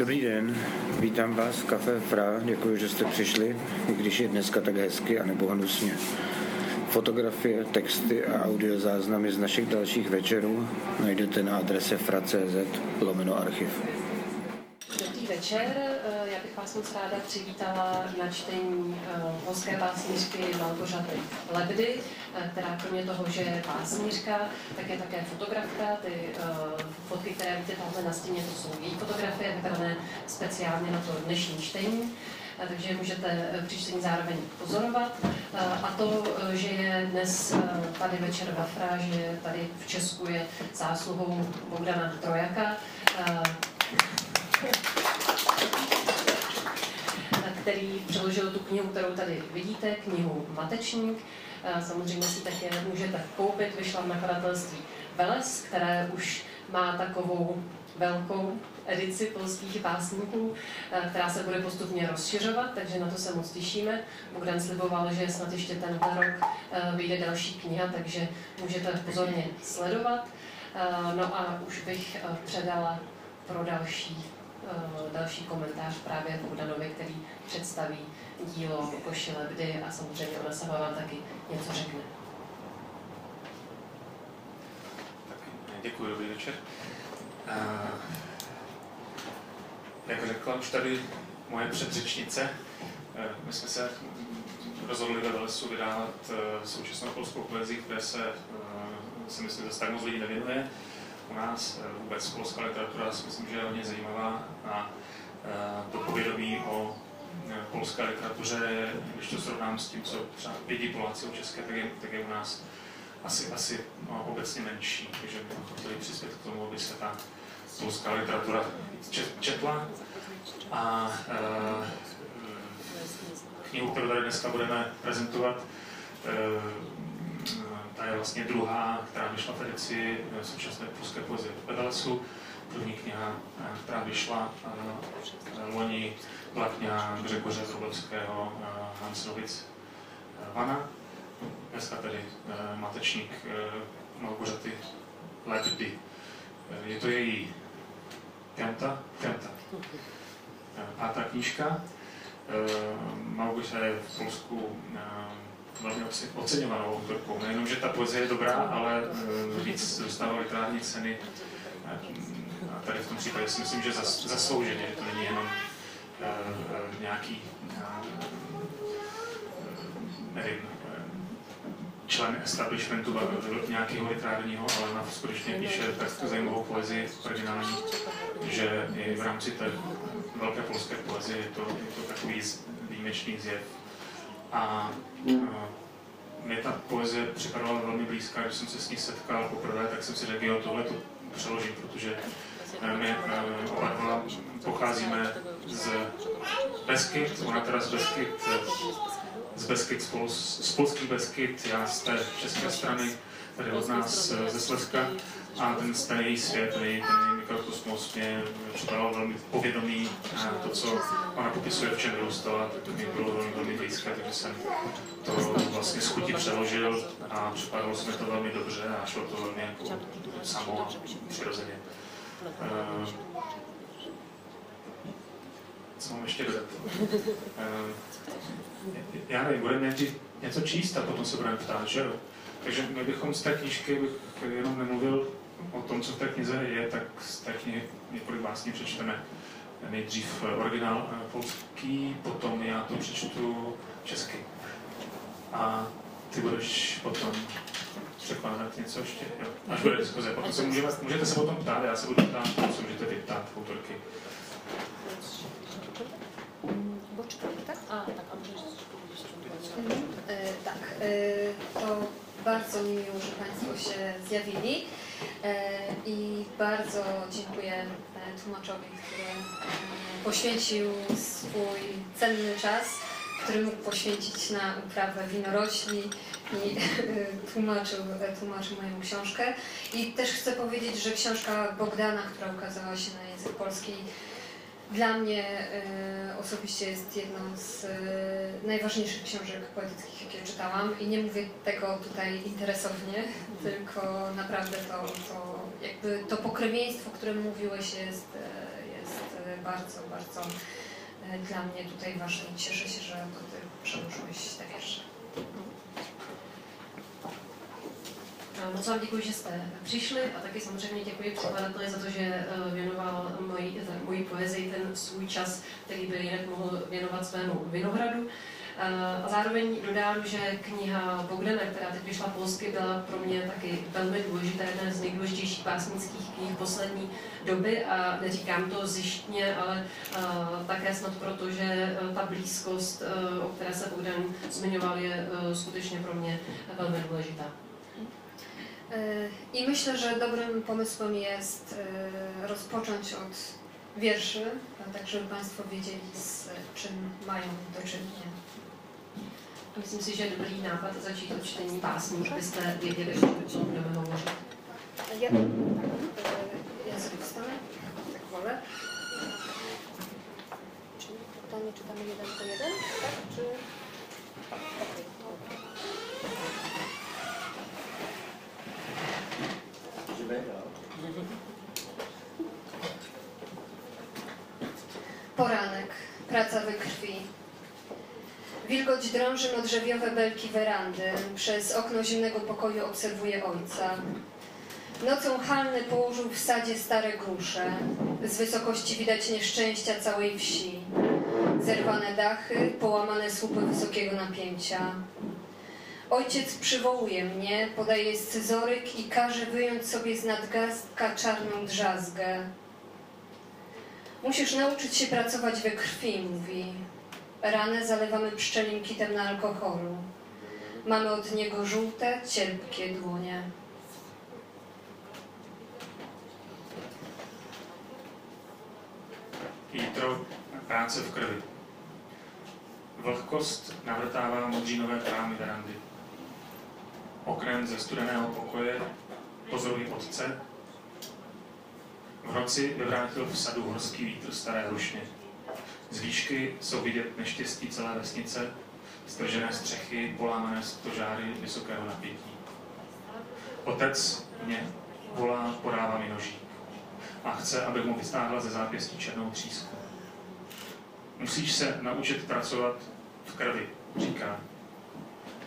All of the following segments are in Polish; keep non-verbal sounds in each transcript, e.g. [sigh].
Dobrý den, vítám vás v Café Fra, děkuji, že jste přišli, i když je dneska tak hezky a nebo hnusně. Fotografie, texty a audiozáznamy z našich dalších večerů najdete na adrese fra.cz lomeno archiv. Dobrý večer, eh, bych vás moc ráda přivítala na čtení eh, polské básnířky Malgořaty Lebdy, eh, která kromě toho, že je básnířka, tak je také fotografka. Ty fotky, které vidíte tamhle na stěně, to jsou její fotografie, vybrané speciálně na to dnešní čtení takže můžete při čtení zároveň pozorovat. A to, že je dnes tady večer v Afra, že tady v Česku je zásluhou Bogdana Trojaka, který přeložil tu knihu, kterou tady vidíte, knihu Matečník. Samozřejmě si také můžete koupit, vyšla v nakladatelství Veles, které už má takovou velkou edici polských básníků, která se bude postupně rozšiřovat, takže na to se moc těšíme. Bogdan sliboval, že snad ještě tenhle rok vyjde další kniha, takže můžete pozorně sledovat. No a už bych předala pro další Eh, další komentář právě Bogdanovi, který představí dílo Koši Lebdy a samozřejmě ona sama vám taky něco řekne. děkuji, dobrý večer. Uh, jak řekla už tady moje předřečnice, my jsme se rozhodli ve Velesu vydávat současnou polskou poezii, které se, si myslím, zase tak moc lidí nevěnuje u nás. Eh, vůbec polská literatura si myslím, že je hodně zajímavá a eh, to povědomí o eh, polské literatuře, když to srovnám s tím, co třeba vědí Poláci o české, tak je, tak je u nás asi, asi no, obecně menší, takže bychom chtěli přispět k tomu, aby se ta polská literatura četla. A e, knihu, kterou tady dneska budeme prezentovat, e, ta je vlastně druhá, která vyšla v edici eh, současné polské poezie v Pedalesu. První kniha, eh, která vyšla eh, loni, byla kniha Gřegoře Vrublevského Hanslovic Vana. Dneska tedy matečník Malgořaty Lebdy. Je to její pianta, pianta. Pátá knížka. Malgořa je v Polsku velmi oceňovanou autorkou. Nejenom, že ta poezie je dobrá, ale eh, víc dostává literární ceny. A tady v tom případě si myslím, že zaslouženě, to není jenom uh, nějaký uh, nevím, člen establishmentu nějakého literárního, ale ona skutečně píše tak zajímavou poezii originální, že i v rámci té velké polské poezie je to, je to takový výjimečný zjev a mě ta poezie připadala velmi blízká, když jsem se s ní setkal poprvé, tak jsem si řekl, jo, tohle to přeložím, protože eh, my eh, oba dva pocházíme z Beskyt, ona teda z Beskyt, eh, z Beskyt, spolu, z polských Beskyt, já z té české strany, tady od nás ze Slezska, a ten, její svět, její, ten mikrokosmos mě připadal velmi povědomý a to, co ona popisuje, v čem vyrůstala, tak to mi bylo velmi, velmi blízké, takže jsem to vlastně z chuti přeložil a připadalo se mi to velmi dobře a šlo to velmi jako samo přirozeně. Uh, co mám ještě dodat? Uh, já nevím, budeme nejdřív něco číst a potom se budeme ptát, že jo? Takže my bychom z té knížky, bych jenom nemluvil o tom, co v té knize je, tak z té knihy několik básní přečteme. Nejdřív originál eh, polský, potom já to přečtu česky. A ty budeš potom překládat něco ještě, jo. Až bude diskuze. Potom se můžeme, můžete se potom ptát, já se budu ptát, co můžete vyptát autorky. tak? A, tak, a můžeš Tak, to bardzo mi miło, że Państwo się zjawili e, i bardzo dziękuję e, tłumaczowi, który e, poświęcił swój cenny czas, który mógł poświęcić na uprawę winorośli i tłumaczył, tłumaczył moją książkę. I też chcę powiedzieć, że książka Bogdana, która ukazała się na język polski, dla mnie y, osobiście jest jedną z y, najważniejszych książek poetyckich, jakie czytałam i nie mówię tego tutaj interesownie, [laughs] tylko naprawdę to, to jakby to pokrewieństwo, o którym mówiłeś jest, jest bardzo, bardzo dla mnie tutaj ważne cieszę się, że to Ty przełożyłeś te wiersze. Moc vám děkuji, že jste přišli a taky samozřejmě děkuji překladateli za to, že eh, věnoval moji, moji poezii ten svůj čas, který by jinak mohl věnovat svému vinohradu. Eh, a zároveň dodám, že kniha Bogdana, která teď vyšla polsky, byla pro mě taky velmi důležitá, jedna z nejdůležitějších básnických knih poslední doby a neříkám to zjištně, ale také snad proto, že ta blízkost, o které se Bogdan zmiňoval, je skutečně pro mě velmi důležitá. I myślę, że dobrym pomysłem jest rozpocząć od wierszy, tak żeby Państwo wiedzieli, z czym mają do czynienia. Myslím si, že je dobrý nápad začít od čtení pásmů, abyste věděli, o čem budeme hovořit. Ja, tak, ja sobie wstanę, tak wolę. Czyli pytanie czytamy jeden po jeden, tak? Czy... [laughs] Poranek, praca we krwi. Wilgoć drąży modrzewiowe belki werandy. Przez okno zimnego pokoju obserwuje ojca. Nocą Halny położył w sadzie stare grusze. Z wysokości widać nieszczęścia całej wsi. Zerwane dachy, połamane słupy wysokiego napięcia. Ojciec przywołuje mnie, podaje scyzoryk i każe wyjąć sobie z nadgarstka czarną drzazgę. Musisz nauczyć się pracować we krwi, mówi. Ranę zalewamy pszczelim kitem na alkoholu. Mamy od niego żółte, cierpkie dłonie. Jítro práce v krvi. Vlhkost navrtává modřínové krámy verandy. Oknem ze studeného pokoje pozoruji otce. V noci vyvrátil v sadu horský vítr staré hrušně. Z výšky jsou vidět neštěstí celé vesnice, stržené střechy, polámané stožáry vysokého napětí. Otec mě volá, podává mi nožík a chce, abych mu vystáhla ze zápěstí černou třísku. Musíš se naučit pracovat v krvi, říká.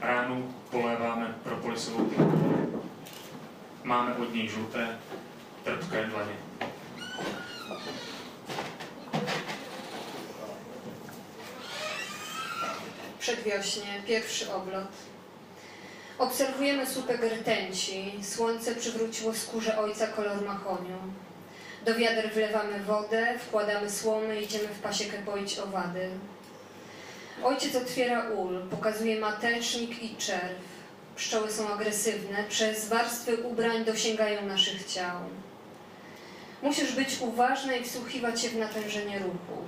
Ránu poléváme propolisovou dýmkou. Máme od něj žluté, trpké dlaně. Przedwiośnie, pierwszy oblot. Obserwujemy słupek rtęci. Słońce przywróciło skórze ojca kolor mahoniu. Do wiader wlewamy wodę, wkładamy słomy, idziemy w pasiekę poić owady. Ojciec otwiera ul, pokazuje matecznik i czerw. Pszczoły są agresywne, przez warstwy ubrań dosięgają naszych ciał. Musisz być uważna i wsłuchiwać się w natężenie ruchów.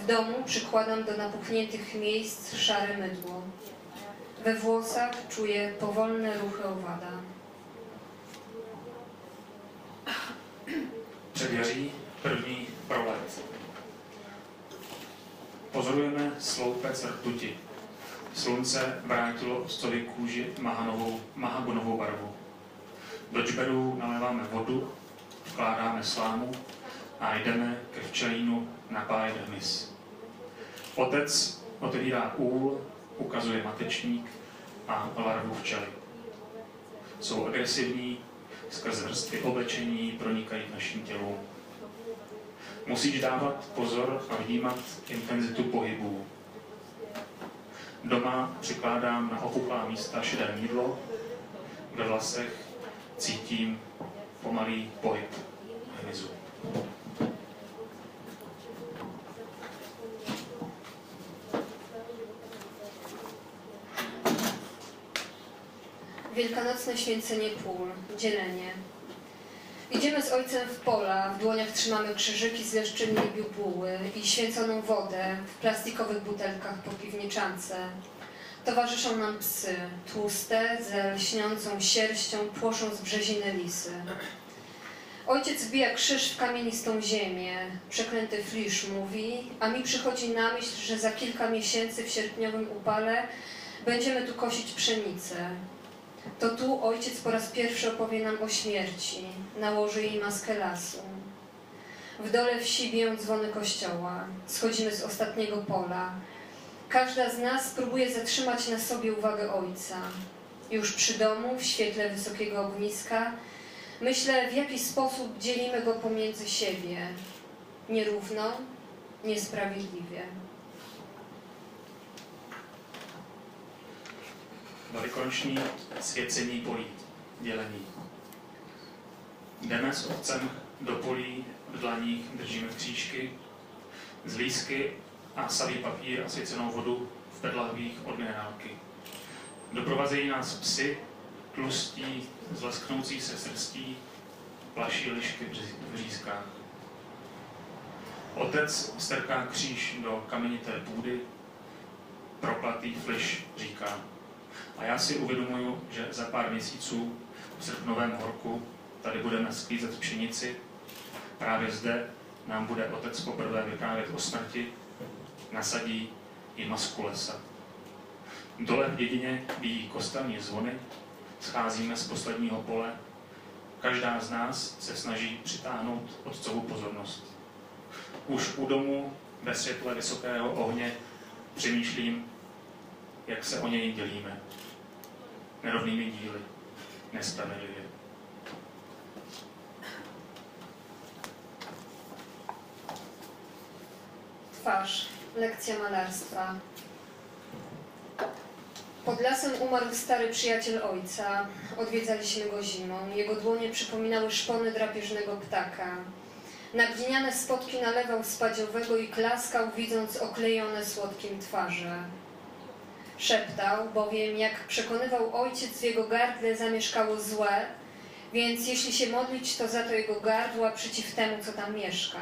W domu przykładam do napuchniętych miejsc szare mydło. We włosach czuję powolne ruchy owada. Předjaří první prolet. Pozorujeme sloupec rtuti. Slunce vrátilo otcovi kůži mahanovou, mahagonovou barvu. Do džberů naléváme vodu, vkládáme slámu a jdeme ke včelínu napájet hmyz. Otec otevírá úl, ukazuje matečník a larvu včely. Jsou agresivní, skrz vrstvy oblečení pronikají v našim tělu. Musíš dávat pozor a vnímat intenzitu pohybů. Doma přikládám na opuchlá místa šedé mídlo, ve vlasech cítím pomalý pohyb hmyzu. Wielkanocne święcenie pól, dzielenie. Idziemy z ojcem w pola, w dłoniach trzymamy krzyżyki z leszczyny i i święconą wodę w plastikowych butelkach po piwniczance. Towarzyszą nam psy, tłuste, ze lśniącą sierścią płoszą z brzeziny lisy. Ojciec wbija krzyż w kamienistą ziemię, przeklęty flisz mówi, a mi przychodzi na myśl, że za kilka miesięcy w sierpniowym upale będziemy tu kosić pszenicę. To tu ojciec po raz pierwszy opowie nam o śmierci, nałoży jej maskę lasu. W dole wsi biją dzwony kościoła. Schodzimy z ostatniego pola. Każda z nas próbuje zatrzymać na sobie uwagę ojca. Już przy domu, w świetle wysokiego ogniska, myślę, w jaki sposób dzielimy go pomiędzy siebie. Nierówno, niesprawiedliwie. Velikonoční svěcení polí, dělení. Jdeme s otcem do polí, v dlaních držíme křížky, z lísky a savý papír a svěcenou vodu v pedlahvích od minerálky. Doprovazejí nás psy, tlustí, zlesknoucí se srstí, plaší lišky v řízkách. Otec strká kříž do kamenité půdy, proklatý fliš říká. A já si uvědomuju, že za pár měsíců v srpnovém horku tady budeme sklízet pšenici. Právě zde nám bude otec poprvé vyprávět o smrti, nasadí i masku lesa. Dole v dědině bíjí kostelní zvony, scházíme z posledního pole. Každá z nás se snaží přitáhnout otcovu pozornost. Už u domu ve světle vysokého ohně přemýšlím, jak se o něj dělíme. Nerovnými díly, nespravedlivě. Twarz. Lekcja malarstwa. Pod lasem umarł stary przyjaciel ojca. Odwiedzaliśmy go zimą. Jego dłonie przypominały szpony drapieżnego ptaka. Na gliniane spotki nalewał spadziowego i klaskał, widząc oklejone słodkim twarze. Szeptał, bowiem jak przekonywał ojciec, w jego gardle zamieszkało złe, więc jeśli się modlić, to za to jego gardła przeciw temu, co tam mieszka.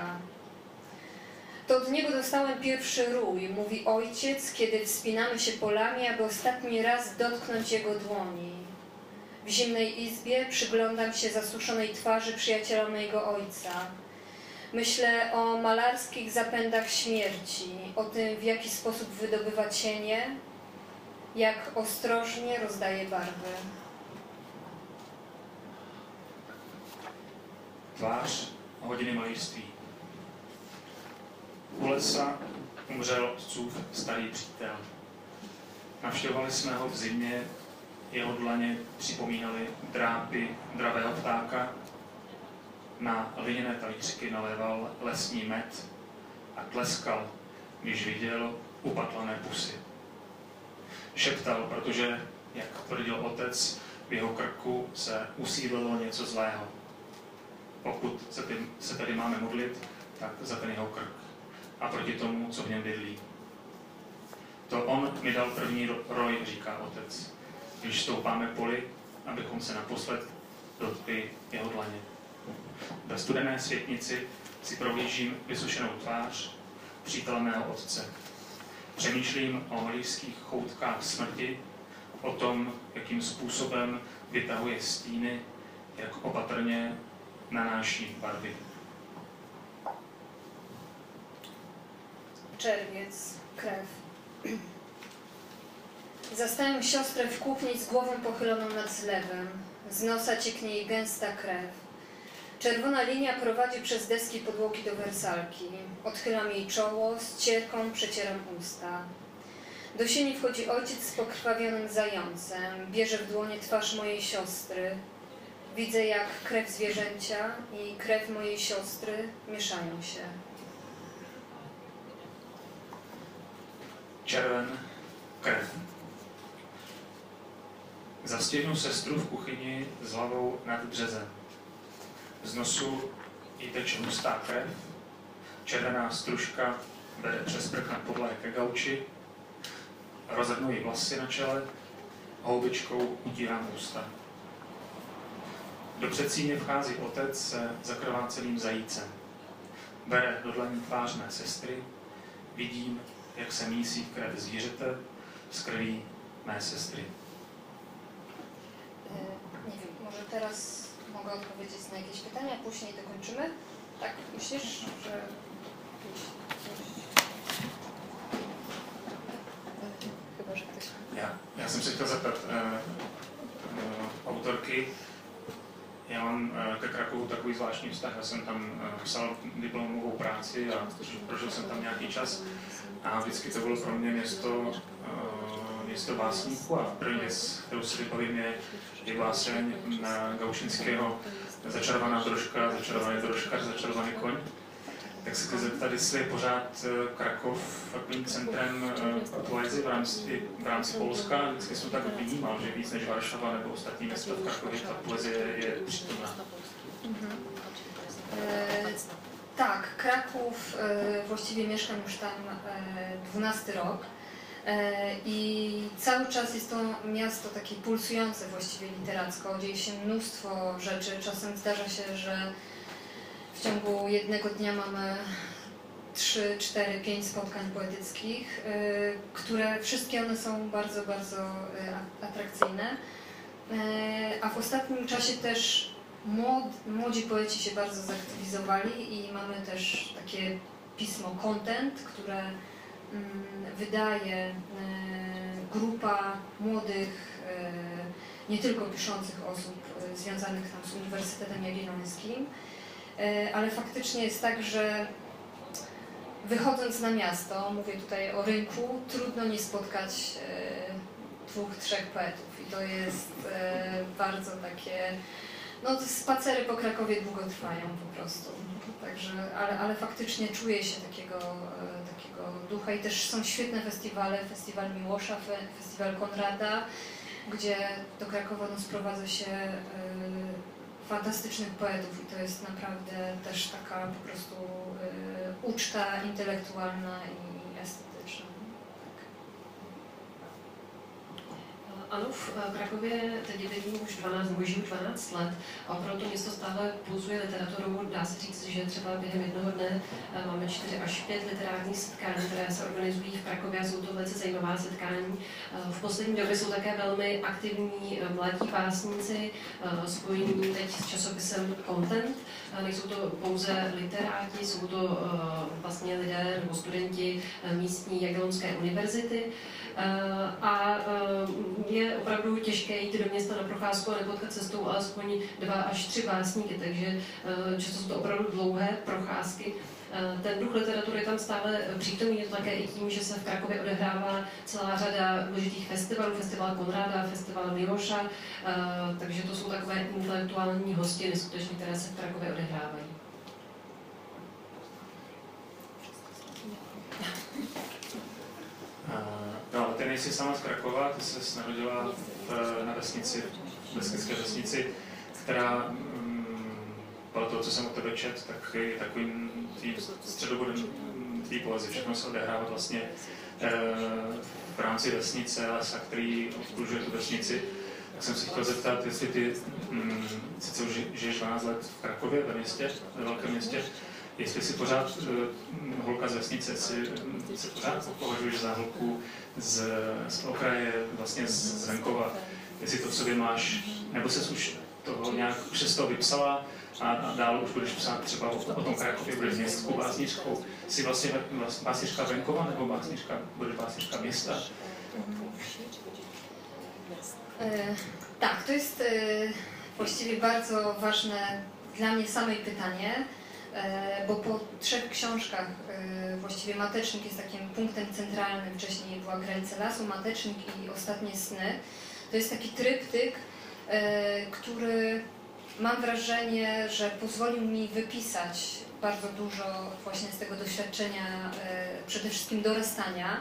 To od niego dostałem pierwszy rój, mówi ojciec, kiedy wspinamy się polami, aby ostatni raz dotknąć jego dłoni. W zimnej izbie przyglądam się zasuszonej twarzy przyjaciela mojego ojca. Myślę o malarskich zapędach śmierci, o tym, w jaki sposób wydobywa cienie, jak ostrożnie rozdaje barwy. Tvář hodiny malířství. U lesa umřel otcův starý přítel. Navštěvovali jsme ho v zimě, jeho dlaně připomínaly drápy dravého ptáka, na hliněné talířky naléval lesní med a tleskal, když viděl upatlané pusy. Šeptal, protože, jak tvrdil otec, v jeho krku se usídlilo něco zlého. Pokud se, ty, se tedy máme modlit, tak za ten jeho krk a proti tomu, co v něm bydlí. To on mi dal první roj, říká otec, když stoupáme poli, abychom se naposled dotkli jeho dlaně. Ve studené světnici si prohlížím vysušenou tvář přítele mého otce. Přemýšlím o malířských choutkách smrti, o tom, jakým způsobem vytahuje stíny, jak opatrně nanáší barvy. Czerwiec, krew. Zastałem siostrę w kuchni z głową pochyloną nad zlewem. Z nosa cieknie jej gęsta krew. Czerwona linia prowadzi przez deski podłogi do wersalki. Odchylam jej czoło, z cierką przecieram usta. Do sieni wchodzi ojciec z pokrwawionym zającem. Bierze w dłonie twarz mojej siostry. Widzę, jak krew zwierzęcia i krew mojej siostry mieszają się. Červen, krev. Zastihnu sestru v kuchyni hlavou nad březem. Z nosu jí teče hustá krev, červená stružka vede přes prch na podlahy ke gauči, rozhrnu vlasy na čele, houbičkou utírám ústa. Do předsíně vchází otec se zakrváceným zajícem. Bere do dlaní tvář mé sestry, vidím, jak se mísí krev zvířete z krví mé sestry. E, wiem, może teraz mogę odpowiedzieć na jakieś pytania, później dokończymy. Tak, myślisz, że... E. Já, já jsem se chtěl zeptat uh, uh, autorky, Já mám ke Krakovu takový zvláštní vztah. Já jsem tam psal diplomovou práci a prožil jsem tam nějaký čas. A vždycky to bylo pro mě město, město básníků a první věc, kterou si vypovím, je, je báseň na Gaušinského Začarovaná troška, začarovaný troška, začarovaný koň tak se chci zeptat, jestli je pořád eh, Krakov takovým centrem eh, poezie v rámci, v rámci Polska. Vždycky jsem tak vnímal, že víc než Varšava nebo ostatní města v Krakově ta poezie je přítomná. Mhm. E, tak, Kraków, e, właściwie mieszkam już tam e, 12 rok i cały czas jest to miasto takie pulsujące właściwie literacko. Dzieje się mnóstwo rzeczy, czasem zdarza się, że w ciągu jednego dnia mamy 3, 4, 5 spotkań poetyckich, y, które wszystkie one są bardzo, bardzo y, atrakcyjne. A w ostatnim czasie też młodzi poeci się bardzo zaktywizowali i mamy też takie pismo Content, które wydaje grupa młodych, nie tylko piszących osób związanych tam z Uniwersytetem Jagiellońskim. E, ale faktycznie jest tak, że wychodząc na miasto, mówię tutaj o rynku, trudno nie spotkać e, dwóch, trzech poetów i to jest e, bardzo takie, no spacery po Krakowie długo trwają po prostu. Także, ale, ale faktycznie czuję się takiego ducha. I też są świetne festiwale, Festiwal Miłosza, Festiwal Konrada, gdzie do Krakowa no, sprowadza się fantastycznych poetów. I to jest naprawdę też taka po prostu y, uczta intelektualna Ano, v eh, Krakově teď bydlím už 12, boží 12 let a opravdu město stále pulzuje literaturou. Dá se říct, že třeba během jednoho dne eh, máme 4 až 5 literárních setkání, které se organizují v Krakově a jsou to velice zajímavá setkání. Eh, v poslední době jsou také velmi aktivní mladí básníci spojení teď s časopisem Content. Nejsou to pouze literáti, jsou to vlastně lidé nebo studenti místní Jagiellonské univerzity. A je opravdu těžké jít do města na procházku a nepotkat cestou alespoň dva až tři básníky, takže eh, často jsou to opravdu dlouhé procházky. Eh, ten duch literatury je tam stále přítomný, je to také i tím, že se v Krakově odehrává celá řada důležitých festivalů, festival Konráda, festival Miloša, eh, takže to jsou takové intelektuální hostiny skutečně, které se v Krakově odehrávají. No, ty nejsi sama z Krakova, ty se narodila v, na vesnici, vesnické vesnici, která mm, podle toho, co jsem o tebe čet, tak je takovým tím středobodem tvý poezie. Všechno se odehrává vlastně e, v rámci vesnice, lesa, který obklužuje tu vesnici. Tak jsem se chtěl zeptat, jestli ty mm, sice už žiješ 12 let v Krakově, ve městě, ve velkém městě, jestli si pořád uh, holka z vesnice, si, si pořád považuješ za holku z, z okraje, vlastně z, z venkova, jestli to v sobě máš, nebo se už toho nějak už toho vypsala a, a dál už budeš psát třeba o, o tom Krakově, budeš městskou básničkou. Jsi vlastně básnička venkova nebo básnička, budeš básnička města? E, tak, to jest e, właściwie bardzo ważne dla mnie samej pytanie. E, bo po trzech książkach e, właściwie Matecznik jest takim punktem centralnym. Wcześniej była Granice Lasu, Matecznik i Ostatnie Sny. To jest taki tryptyk, e, który mam wrażenie, że pozwolił mi wypisać bardzo dużo właśnie z tego doświadczenia, przede wszystkim dorastania.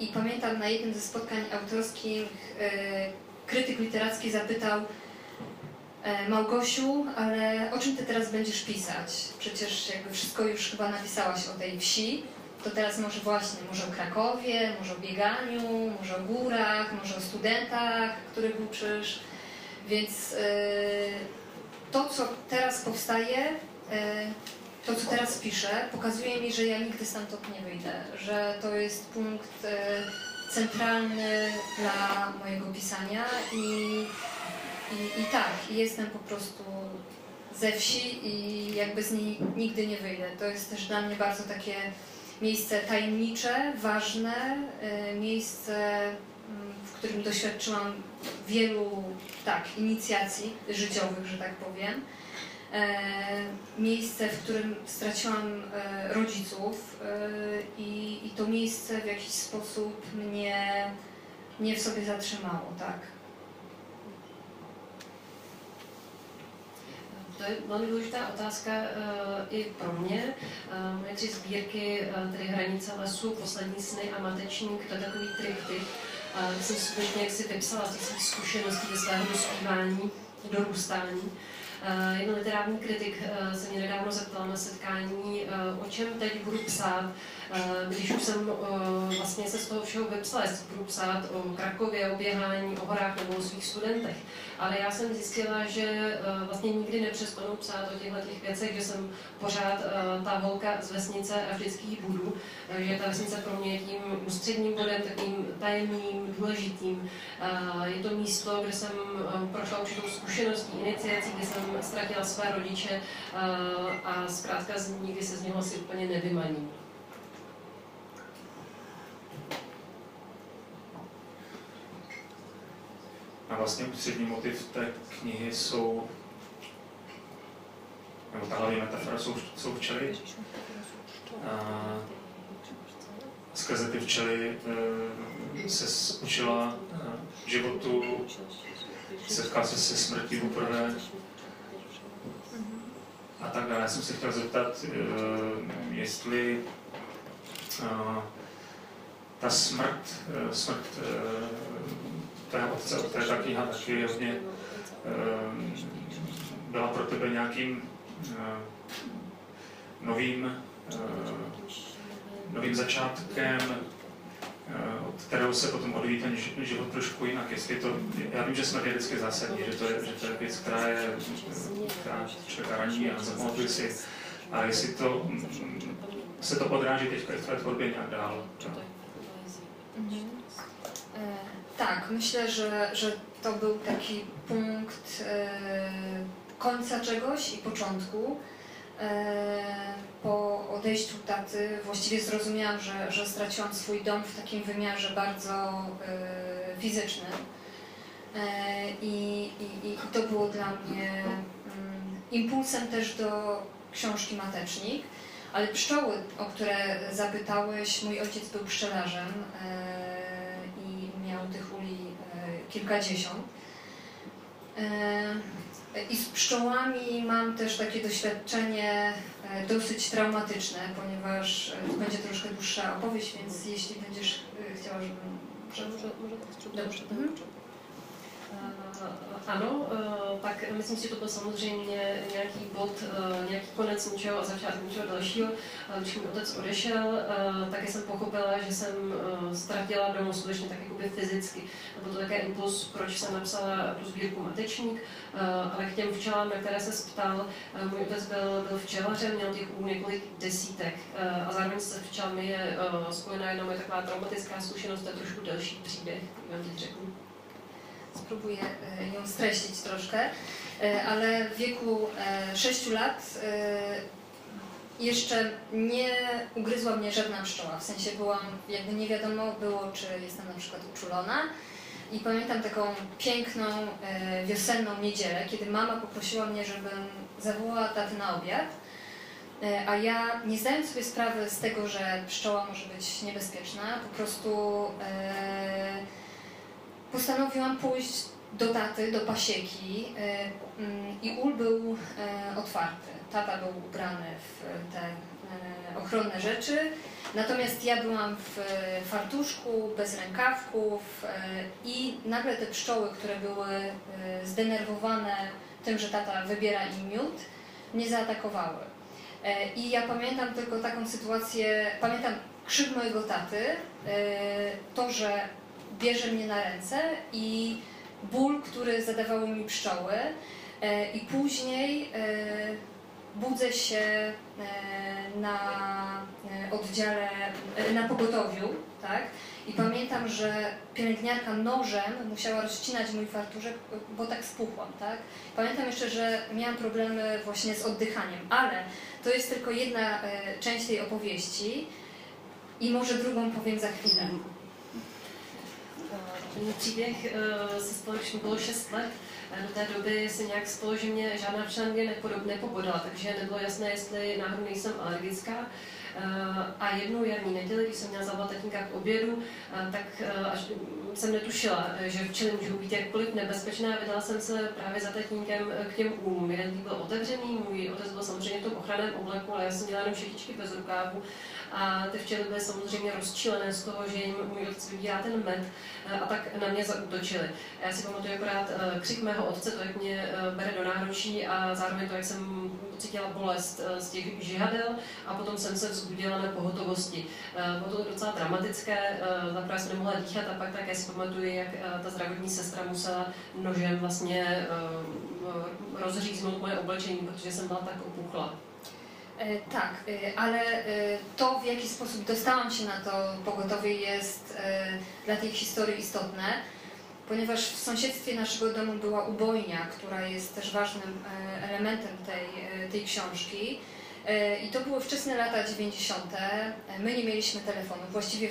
I pamiętam na jednym ze spotkań autorskich krytyk literacki zapytał, Małgosiu, ale o czym ty teraz będziesz pisać? Przecież jakby wszystko już chyba napisałaś o tej wsi, to teraz może właśnie, może o Krakowie, może o bieganiu, może o górach, może o studentach, których uczysz. Więc yy, to, co teraz powstaje, yy, to, co teraz piszę, pokazuje mi, że ja nigdy stamtąd nie wyjdę, że to jest punkt yy, centralny dla mojego pisania i i, I tak, jestem po prostu ze wsi i jakby z niej nigdy nie wyjdę. To jest też dla mnie bardzo takie miejsce tajemnicze, ważne, y, miejsce, mm, w którym doświadczyłam wielu tak, inicjacji życiowych, że tak powiem. E, miejsce, w którym straciłam e, rodziców e, i, i to miejsce w jakiś sposób mnie, mnie w sobie zatrzymało, tak. To je velmi důležitá otázka uh, i pro mě. Uh, moje tři sbírky, uh, tedy Hranice lesu, Poslední sny a Matečník, to je takový triptyk. Uh, jsem skutečně jak si vypsala z svých zkušeností, ze svého dospívání, dorůstání. Uh, jeden literární kritik uh, se mě nedávno zeptal na setkání, uh, o čem teď budu psát, když už jsem vlastně se z toho všeho vypsala, jestli budu psát o Krakově, o běhání, o horách nebo o svých studentech. Ale já jsem zjistila, že vlastně nikdy nepřestanu psát o těchto těch věcech, že jsem pořád ta holka z vesnice a vždycky ji budu. Že ta vesnice pro mě je tím ústředním bodem, takým tajemným, důležitým. Je to místo, kde jsem prošla určitou zkušeností, iniciací, kde jsem ztratila své rodiče a zkrátka nikdy se z něho asi úplně nevymaním. A vlastně ústřední motiv té knihy jsou, nebo ta hlavní metafora jsou, jsou včely. A skrze ty včely e, se učila e, životu, setká se se smrtí poprvé a tak dále. Já jsem se chtěl zeptat, e, jestli ta smrt, smrt té otce, od té ta kniha taky hodně ehm, byla pro tebe nějakým ehm, novým, ehm, novým začátkem, od kterého se potom odvíjí ten život trošku jinak. Jestli to, já vím, že smrt je vždycky zásadní, že to je, že to je věc, která, je, která člověka raní a zapamatuje si. A jestli to, se to odráží teďka v tvé tvorbě nějak dál. Mm-hmm. Tak, myślę, że, że to był taki punkt e, końca czegoś i początku. E, po odejściu taty właściwie zrozumiałam, że, że straciłam swój dom w takim wymiarze bardzo e, fizycznym. E, i, i, I to było dla mnie mm, impulsem też do książki Matecznik. Ale pszczoły, o które zapytałeś, mój ojciec był pszczelarzem. E, tych uli e, kilkadziesiąt. E, I z pszczołami mam też takie doświadczenie e, dosyć traumatyczne, ponieważ to będzie troszkę dłuższa opowieść, więc jeśli będziesz chciała, żebym... Może, może tak Dobrze. Mhm. Ano, eh, tak myslím si, že to byl samozřejmě nějaký bod, eh, nějaký konec něčeho a začátek něčeho dalšího. Když mi otec odešel, eh, taky jsem pochopila, že jsem ztratila domů skutečně tak jakoby fyzicky. Byl to také impuls, proč jsem napsala tu sbírku Matečník, ale k těm včelám, na které se ptal, můj otec byl, byl včelařem, měl těch úl několik desítek a zároveň se včelami je spojená jenom je taková traumatická zkušenost, to je trošku delší příběh, vám teď řeknu spróbuję e, ją streścić troszkę, e, ale w wieku 6 e, lat jeszcze nie ugryzła mnie żadna pszczoła. W sensie byłam, jakby nie wiadomo było, czy jestem na przykład uczulona. I pamiętam taką piękną wiosenną niedzielę, kiedy mama poprosiła mnie, żebym zawołała taty na obiad. A ja, nie zdając sobie sprawy z tego, że pszczoła może być niebezpieczna, po prostu postanowiłam pójść do taty, do pasieki e, mm, i ul był e, otwarty. Tata był ubrany w te e, ochronne rzeczy, natomiast ja byłam w fartuszku, bez rękawków i nagle te pszczoły, które były zdenerwowane tym, że tata wybiera im miód, mnie zaatakowały. I ja pamiętam tylko taką sytuację, pamiętam krzyk mojego taty, to, że bierze mnie na ręce i ból, który zadawały mi pszczoły e, i później e, budzę się e, na oddziale, na pogotowiu, tak? I pamiętam, że pielęgniarka nożem musiała rozcinać mój fartuszek, bo tak spuchłam, tak? Pamiętam jeszcze, że miałam problemy właśnie z oddychaniem, ale to jest tylko jedna część tej opowieści i może drugą powiem za chwilę. Ten příběh eh, se společně bylo 6 let. Do té doby se nějak spolu, že mě žádná nepobodala, takže nebylo jasné, jestli náhodou nejsem alergická. A jednou jarní neděli, když jsem měla zavolat tatínka k obědu, tak až jsem netušila, že včely můžou být jakkoliv nebezpečné. Vydala jsem se právě za tatínkem k těm úmům. Jeden byl otevřený, můj otec byl samozřejmě v tom ochranném obleku, ale já jsem dělala jenom šetičky bez rukávu. A ty včely byly samozřejmě rozčilené z toho, že jim můj otec vybírá ten med a tak na mě zautočili. Já si pamatuju akorát křik mého otce, to, jak mě bere do náručí a zároveň to, jak jsem cítila bolest z těch žihadel a potom jsem se vzbudila na pohotovosti. Bylo to docela dramatické, zaprvé jsem nemohla dýchat a pak také si pamatuju, jak ta zdravotní sestra musela nožem vlastně rozříznout moje oblečení, protože jsem byla tak opuchla. E, tak, e, ale e, to, w jaki sposób dostałam się na to pogotowie jest dla tej historii istotne, ponieważ w sąsiedztwie naszego domu była ubojnia, która jest też ważnym elementem tej, tej książki. I to były wczesne lata 90. My nie mieliśmy telefonu. Właściwie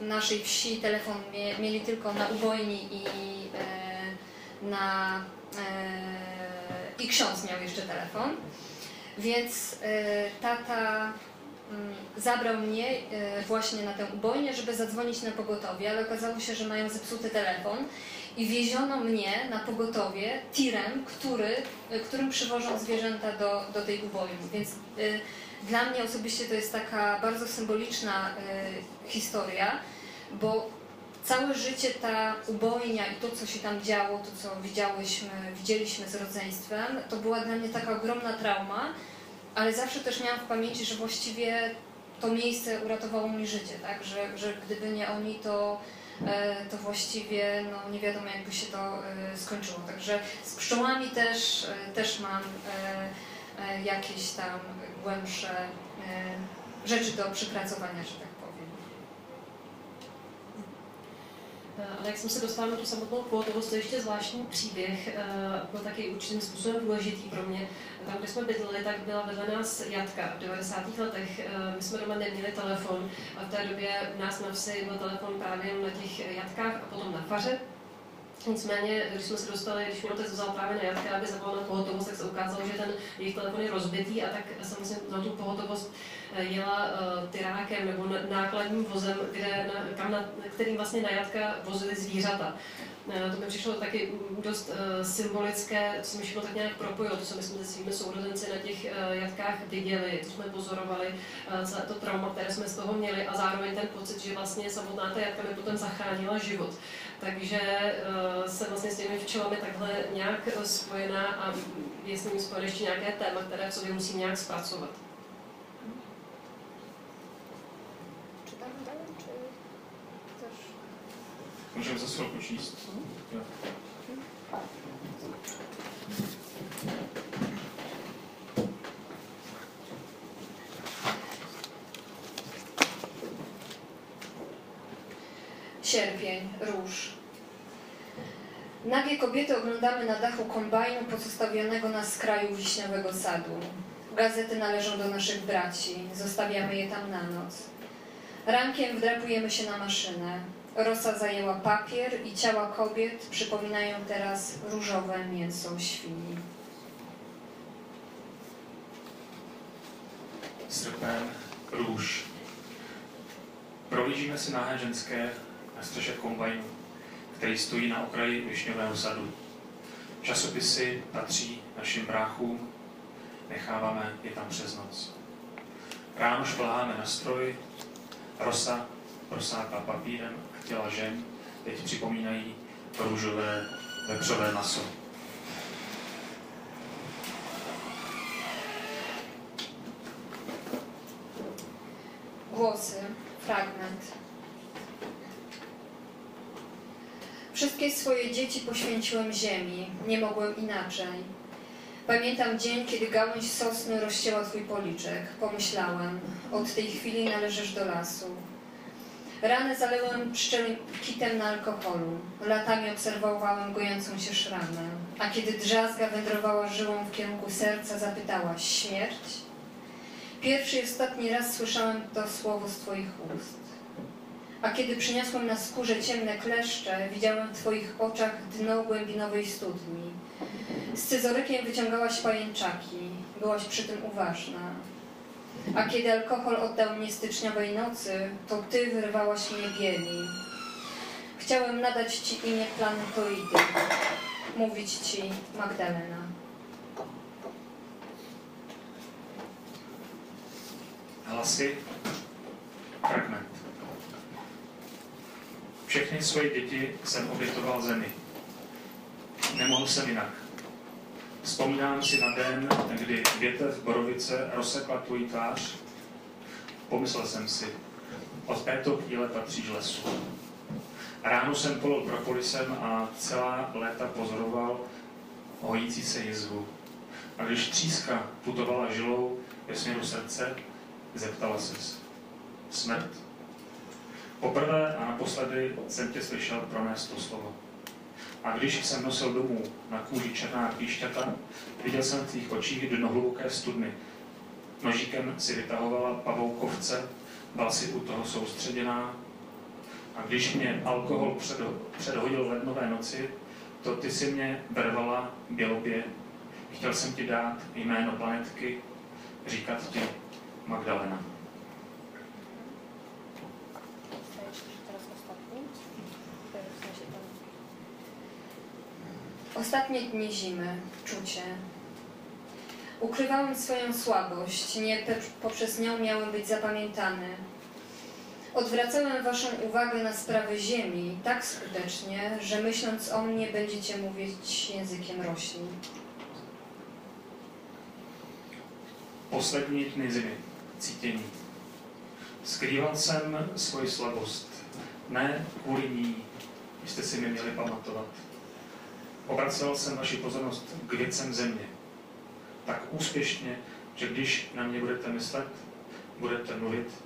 w naszej wsi telefon mieli tylko na ubojni i na i ksiądz miał jeszcze telefon. Więc e, tata mm, zabrał mnie e, właśnie na tę ubojnię, żeby zadzwonić na pogotowie, ale okazało się, że mają zepsuty telefon i wieziono mnie na pogotowie tirem, który, e, którym przywożą zwierzęta do, do tej ubojni. Więc dla mnie osobiście to jest taka bardzo symboliczna historia, bo całe życie ta ubojnia i to, co się tam działo, to, co widziałyśmy, widzieliśmy z rodzeństwem, to była dla mnie taka ogromna trauma, ale zawsze też miałam w pamięci, że właściwie to miejsce uratowało mi życie, tak? że, że gdyby nie oni, to, e, to właściwie no, nie wiadomo, jakby się to e, skończyło. Także z pszczołami też, e, też mam jakieś tam głębsze rzeczy do przypracowania, że tak ale jak jsem se dostala na tu samotnou pohotovost, to je ještě zvláštní příběh, eh, byl taky určitým způsobem důležitý pro mě. Tam, kde jsme bydleli, tak byla vedle nás jatka v 90. letech. Eh, my jsme doma neměli telefon a v té době u nás na vsi byl telefon právě na těch jatkách a potom na faře. Nicméně, když jsme se dostali, když mě otec vzal právě na jatka, aby zavolal na pohotovost, tak se ukázalo, že ten jejich telefon je rozbitý a tak samozřejmě na tu pohotovost Eh, jela uh, tyrákem nebo nákladním vozem, kde, na, kam na, kterým vlastně na jatka vozili zvířata. Uh, to mi přišlo taky dost uh, symbolické, se mi všechno tak nějak propojilo, to jsme se svými sourozenci na těch uh, jatkách viděli, to jsme pozorovali, uh, to trauma, které jsme z toho měli a zároveň ten pocit, že vlastně samotná ta jatka mi potom zachránila život. Takže uh, jsem vlastně s těmi včelami takhle nějak spojená a je s nimi spojené ještě nějaké téma, které v sobě musím nějak zpracovat. Můžeme zase chvilku číst. Jo. Sierpień, róż. Nagie kobiety oglądamy na dachu kombajnu pozostawionego na skraju wiśniowego sadu. Gazety należą do naszych braci, zostawiamy je tam na noc. Rankiem wdrapujemy się na maszynę. Rosa zajęła papier i ciała kobiet przypominają teraz różowe mięso świni. Srpen, růž. Prohlížíme si nahé ženské na střeše kombajnu, který stojí na okraji višňového sadu. Časopisy patří našim bráchům, necháváme je tam přes noc. Ráno šplháme na stroj, rosa prosáká papírem těla žen teď připomínají růžové vepřové maso. Głosy, fragment. Wszystkie swoje dzieci poświęciłem ziemi, nie mogłem inaczej. Pamiętam dzień, kiedy gałąź sosny rozcięła twój policzek. Pomyślałem, od tej chwili należysz do lasu. Rany zalełem kitem na alkoholu. Latami obserwowałem gojącą się szramę. A kiedy drzazga wędrowała żyłą w kierunku serca, zapytałaś śmierć? Pierwszy i ostatni raz słyszałem to słowo z Twoich ust. A kiedy przyniosłem na skórze ciemne kleszcze, widziałem w Twoich oczach dno głębinowej studni. Z scyzorykiem wyciągałaś pajęczaki, byłaś przy tym uważna. A kiedy alkohol oddał mnie styczniowej nocy, to Ty wyrwałaś mnie bieli. Chciałem nadać Ci imię planetoidy, mówić Ci Magdalena. Hlasy. Fragment. Všechny svoje děti jsem obětoval zemi. Nemohl jsem jinak. Vzpomínám si na den, kdy větev borovice rozsekla tvoji tvář. Pomyslel jsem si, od této chvíle patříš lesu. Ráno jsem polil propolisem a celá léta pozoroval hojící se jizvu. A když tříska putovala žilou ve směru srdce, zeptala ses. Smrt? Poprvé a naposledy jsem tě slyšel pronést to slovo. A když jsem nosil domů na kůži černá píšťata, viděl jsem v tvých očích dno hluboké studny. Nožíkem si vytahovala pavoukovce, byl si u toho soustředěná. A když mě alkohol předhodil v lednové noci, to ty si mě brvala bělobě. Chtěl jsem ti dát jméno planetky, říkat ti Magdalena. Ostatnie dni zimy, czucie. Ukrywałem swoją słabość, nie poprzez nią miałem być zapamiętany. Odwracałem waszą uwagę na sprawy ziemi tak skutecznie, że myśląc o mnie będziecie mówić językiem roślin. Poslední dny zimy, cítění. Skrýval jsem svoji slabost. Ne kvůli ní, si mi měli pamatovat. Obracel jsem vaši pozornost k věcem země. Tak úspěšně, že když na mě budete myslet, budete mluvit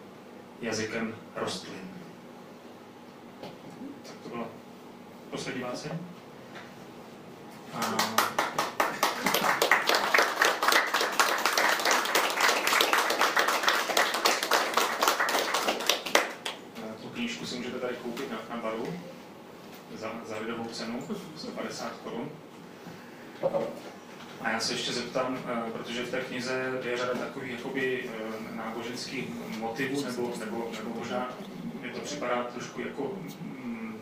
jazykem rostlin. Tak to byla poslední báseň. A... Tu knížku si můžete tady koupit na, na baru za, za lidovou cenu, 150 korun. A já se ještě zeptám, eh, protože v té knize je řada takových jakoby eh, náboženských motivů, nebo, nebo, nebo možná mi to připadá trošku jako mm,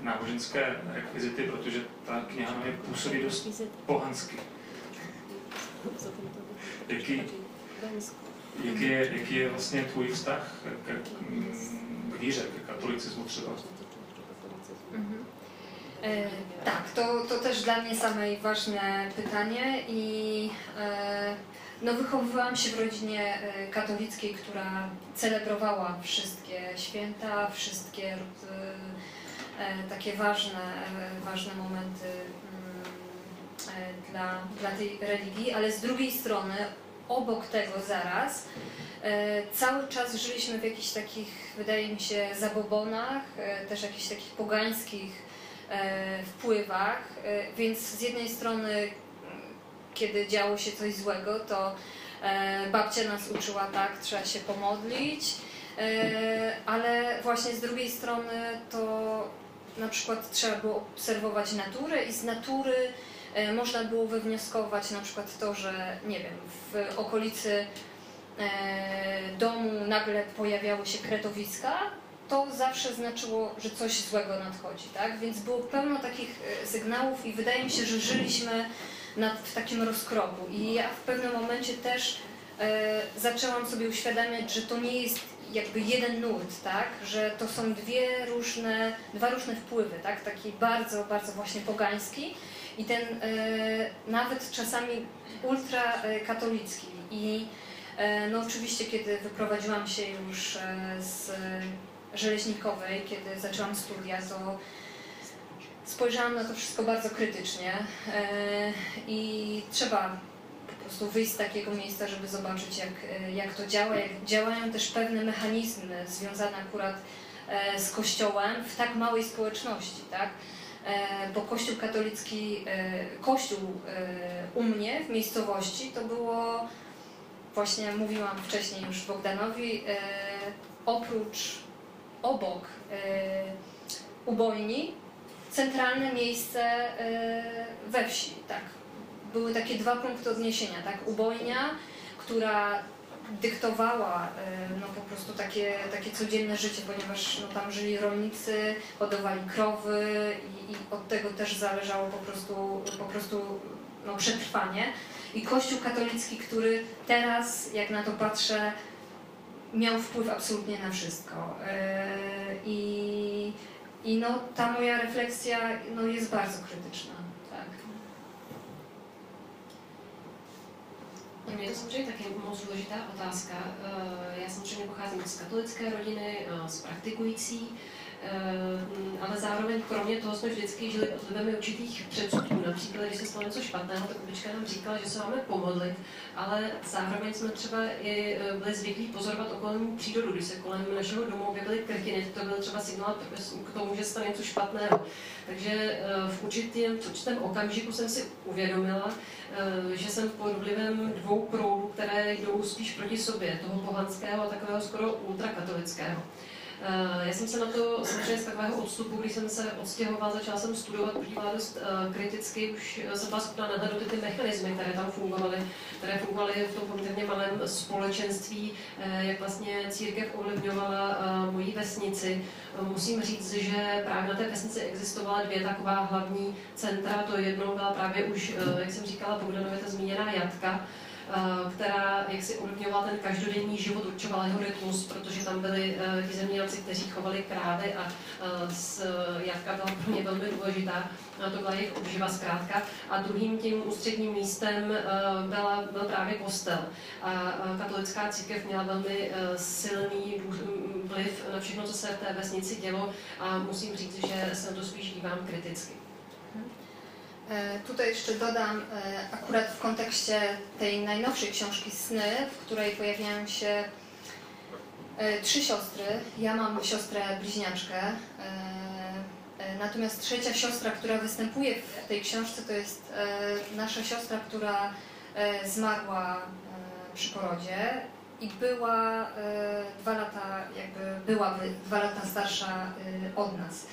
náboženské rekvizity, protože ta kniha mě působí dost pohansky. Jaký, jaký, je, jaký je vlastně tvůj vztah k, k, k víře, k katolicyzmu třeba? Mhm. E, tak, to, to też dla mnie samej ważne pytanie i e, no, wychowywałam się w rodzinie e, katolickiej, która celebrowała wszystkie święta, wszystkie takie ważne, ważne momenty mm, dla, dla tej religii, ale z drugiej strony obok tego zaraz cały czas żyliśmy w jakichś takich, wydaje mi się, zabobonach, też jakichś takich pogańskich E, wpływach, e, więc z jednej strony, kiedy działo się coś złego, to e, babcia nas uczyła tak, trzeba się pomodlić, ale właśnie z drugiej strony to na przykład trzeba było obserwować naturę i z natury można było wywnioskować na przykład to, że nie wiem, w okolicy domu nagle pojawiały się kretowiska, to zawsze znaczyło, że coś złego nadchodzi, tak? Więc było pełno takich e, sygnałów i wydaje mi się, że żyliśmy nad, w takim rozkroku. I ja w pewnym momencie też e, zaczęłam sobie uświadamiać, że to nie jest jakby jeden nurt, tak? Że to są dwie różne, dwa różne wpływy, tak? Taki bardzo, bardzo właśnie pogański i ten e, nawet czasami ultrakatolicki. I e, no oczywiście, kiedy wyprowadziłam się już e, z Żeleźnikowej, kiedy zaczęłam studia, to spojrzałam na to wszystko bardzo krytycznie e, i trzeba po prostu wyjść z takiego miejsca, żeby zobaczyć, jak, e, jak to działa, jak działają też pewne mechanizmy związane akurat e, z Kościołem w tak małej społeczności, tak? Bo Kościół katolicki, Kościół u mnie w miejscowości to było, właśnie mówiłam wcześniej już Bogdanowi, oprócz obok ubojni centralne miejsce we wsi, tak. Były takie dwa punkty odniesienia, tak. Ubojnia, która dyktowała no, po prostu takie, takie codzienne życie, ponieważ no, tam żyli rolnicy, hodowali krowy i, i od tego też zależało po prostu, po prostu no, przetrwanie. I Kościół katolicki, który teraz, jak na to patrzę, miał wpływ absolutnie na wszystko. I, i no, ta moja refleksja no, jest bardzo krytyczna. Je to samozřejmě taky moc důležitá otázka. Já samozřejmě pocházím z katolické rodiny, eh, z praktikující, ale zároveň kromě toho jsme vždycky žili pod vlivem určitých předsudků. Například, když se stalo něco špatného, tak babička nám říkala, že se máme pomodlit, ale zároveň jsme třeba i byli zvyklí pozorovat okolní přírodu. Když se kolem našeho domu objevily krtiny, to byl třeba signál k tomu, že stane něco špatného. Takže v určitém, v určitém okamžiku jsem si uvědomila, Eh, že jsem pod vlivem dvou proudů, které jdou spíš proti sobě, toho pohanského a takového skoro ultrakatolického. Eh, já jsem se na to samozřejmě z takového odstupu, když jsem se odstěhoval, začala jsem studovat, podívala dost uh, kriticky, už jsem byla schopna nahledat ty mechanismy, které tam fungovaly, které fungovaly v tom poměrně malém společenství, jak vlastně církev ovlivňovala moji vesnici. Musím říct, že právě na té vesnici existovala dvě taková hlavní centra. To jedno byla právě už, jak jsem říkala, Bogdanově ta zmíněná jatka, Eh, která jak si ovlivňovala ten každodenní život, určovala jeho rytmus, protože tam byli eh, ti zemědělci, kteří chovali krávy a eh, jatka byla pro ně velmi důležitá. To byla jejich obživa zkrátka. A druhým tím ústředním místem byla, byl právě kostel. A katolická církev měla velmi silný vliv na všechno, co se v té vesnici dělo a musím říct, že se to spíš dívám kriticky. E, tutaj jeszcze dodam, e, akurat w kontekście tej najnowszej książki Sny, w której pojawiają się e, trzy siostry. Ja mam siostrę bliźniaczkę, natomiast trzecia siostra, która występuje w tej książce, to jest nasza siostra, która zmarła przy porodzie i była dwa lata, jakby byłaby dwa lata starsza od nas.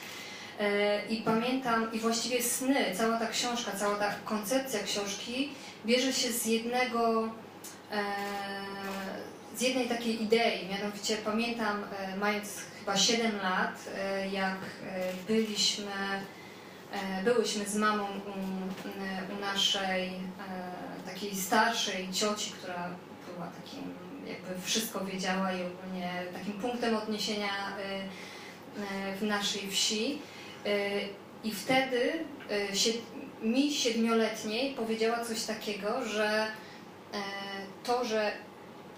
E, I pamiętam, i właściwie sny, cała ta książka, cała ta koncepcja książki bierze się z jednego, e, z jednej takiej idei. Mianowicie pamiętam, e, mając chyba 7 lat, jak byliśmy, byłyśmy z mamą u, u naszej takiej starszej cioci, która była takim, jakby wszystko wiedziała i ogólnie takim punktem odniesienia w naszej wsi. I wtedy e, mi siedmioletniej powiedziała coś takiego, że e, to, że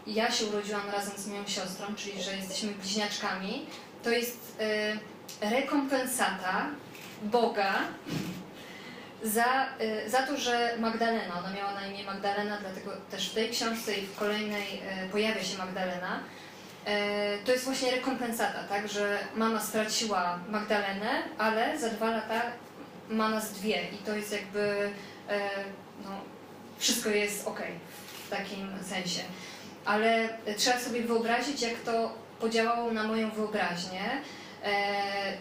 ja się urodziłam razem z moją siostrą, czyli że jesteśmy bliźniaczkami, to jest e, rekompensata Boga za, za to, że Magdalena, ona miała na imię Magdalena, dlatego też w tej książce i w kolejnej pojawia się Magdalena, E, to jest właśnie rekompensata, tak, że mama straciła Magdalenę, ale za dwa lata ma nas dwie i to jest jakby, e, no, wszystko jest ok w takim sensie. Ale trzeba sobie wyobrazić, jak to podziałało na moją wyobraźnię e,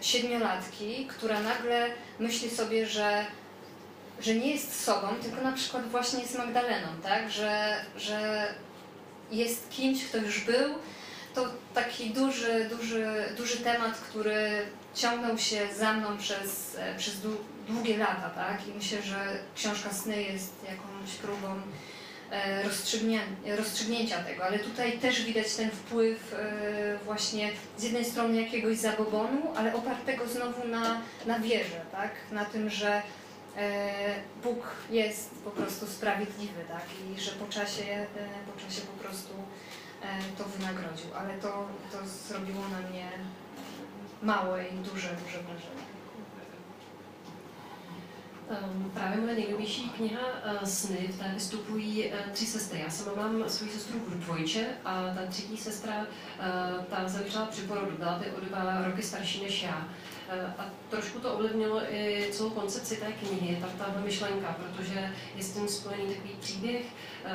siedmiolatki, która nagle myśli sobie, że, że nie jest sobą, tylko na przykład właśnie jest Magdaleną, tak? Że, że jest kimś, kto już był, to taki duży, duży, duży temat, który ciągnął się za mną przez, e, przez długie lata, tak? I myślę, że książka Sny jest jakąś próbą e, rozstrzygnięcia tego, ale tutaj też widać ten wpływ e, właśnie z jednej strony jakiegoś zabobonu, ale opartego znowu na, na wierze, tak? Na tym, że Bóg jest po prostu sprawiedliwy, tak? I że po czasie, po czasie po prostu to wynagrodził, ale to, to zrobiło na mnie małe i duże, duże wrażenie. Právě moje nejnovější kniha uh, Sny, v té vystupují uh, tři sestry. Já sama mám svou sestru dvojče a ta třetí sestra, ta zemřela při porodu, byla by o dva roky starší než já. A trošku to ovlivnilo i celou koncepci té knihy, ta, ta myšlenka, protože je s tím spojený takový příběh.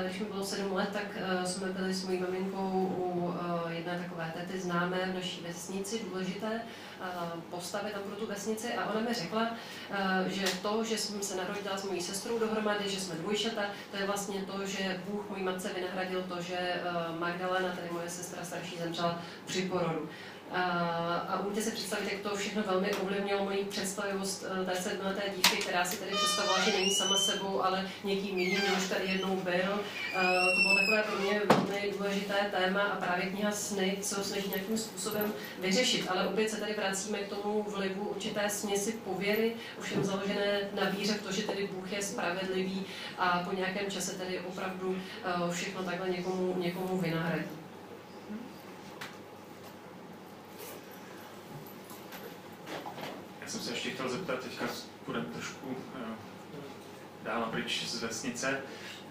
Když mi bylo sedm let, tak jsme byli s mojí maminkou u jedné takové tety známé v naší vesnici, důležité postavy tam pro tu vesnici a ona mi řekla, že to, že jsem se narodila s mojí sestrou dohromady, že jsme dvojčata, to je vlastně to, že Bůh mojí matce vynahradil to, že Magdalena, tedy moje sestra starší, zemřela při porodu. A umíte si představit, jak to všechno velmi ovlivnilo moji představivost eh, té sedmileté dívky, která si tedy představovala, že není sama sebou, ale někým jiným, už tady jednou byl. To bylo takové pro mě velmi důležité téma a právě kniha Sny se ho snaží nějakým způsobem vyřešit. Ale opět se tady vracíme k tomu vlivu určité směsi pověry, ovšem založené na víře v to, že tedy Bůh je spravedlivý a po nějakém čase tedy opravdu eh, všechno takhle někomu, někomu vynahradí. Jsem se ještě chtěl zeptat, teďka půjdeme trošku uh, dál pryč z vesnice.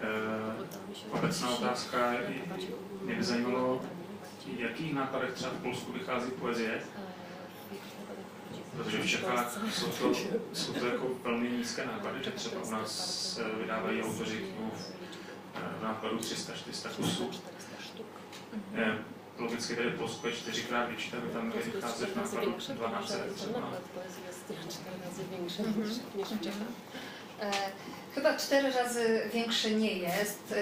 Uh, obecná otázka, mě by zajímalo, jakých nákladech třeba v Polsku vychází poezie, protože v Čechách jsou to, jsou to jako velmi nízké náklady, že třeba u nás vydávají autoři knihu v nákladu 300-400 kusů logicky tady Polsko je čtyřikrát větší, tak tam vycházet na nákladu 12 třeba. Chyba cztery razy większe nie jest.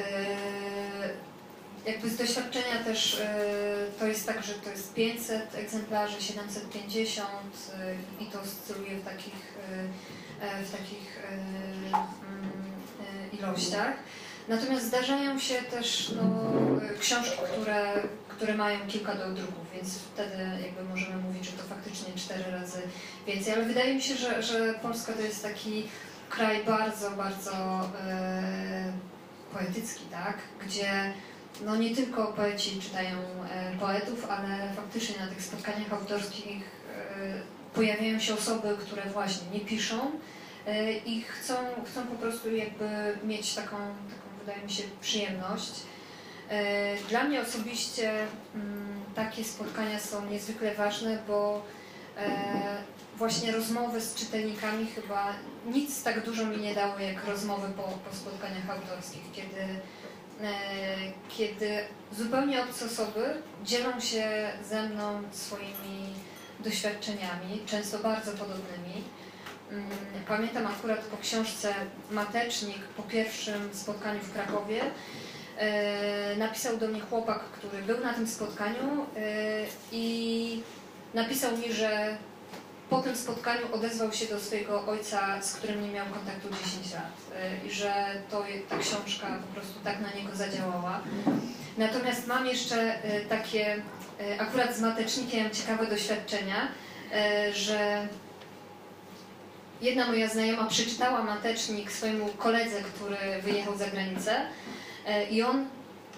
Jakby z doświadczenia też to jest tak, że to jest 500 egzemplarzy, 750 i to oscyluje w takich, w takich ilościach. Natomiast zdarzają się też no, książki, które które mają kilka druków, więc wtedy jakby możemy mówić, że to faktycznie cztery razy więcej. Ale wydaje mi się, że, że Polska to jest taki kraj bardzo, bardzo e, poetycki, tak? Gdzie no nie tylko poeci czytają e, poetów, ale faktycznie na tych spotkaniach autorskich e, pojawiają się osoby, które właśnie nie piszą e, i chcą, chcą po prostu jakby mieć taką, taką wydaje mi się, przyjemność. E, dla mnie osobiście mm, takie spotkania są niezwykle ważne, bo e, właśnie rozmowy z czytelnikami chyba nic tak dużo mi nie dało jak rozmowy po, po spotkaniach autorskich, kiedy, e, kiedy zupełnie obce osoby dzielą się ze mną swoimi doświadczeniami, często bardzo podobnymi. Mm, pamiętam akurat po książce Matecznik, po pierwszym spotkaniu w Krakowie, napisał do mnie chłopak, który był na tym spotkaniu e, i napisał mi, że po tym spotkaniu odezwał się do swojego ojca, z którym nie miał kontaktu 10 lat e, i że to, ta książka po prostu tak na niego zadziałała. Natomiast mam jeszcze takie, akurat z matecznikiem, ciekawe doświadczenia, że jedna moja znajoma przeczytała matecznik swojemu koledze, który wyjechał za granicę E, I on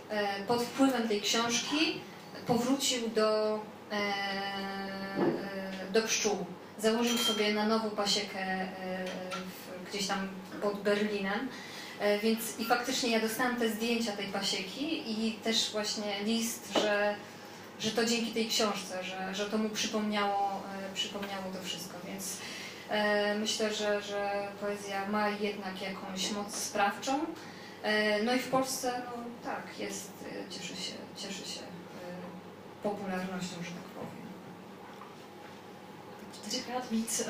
e, pod wpływem tej książki powrócił do, e, do pszczół. Założył sobie na nowo pasiekę gdzieś tam pod Berlinem. Więc i faktycznie ja dostałam te zdjęcia tej pasieki i też właśnie list, że, że to dzięki tej książce, że, że to mu przypomniało, przypomniało to wszystko. Więc myślę, że, że poezja ma jednak jakąś moc sprawczą. E, no i w Polsce, no tak, jest, e, cieszy się, cieszy się e, popularnością, że tak powiem. čtyřikrát víc,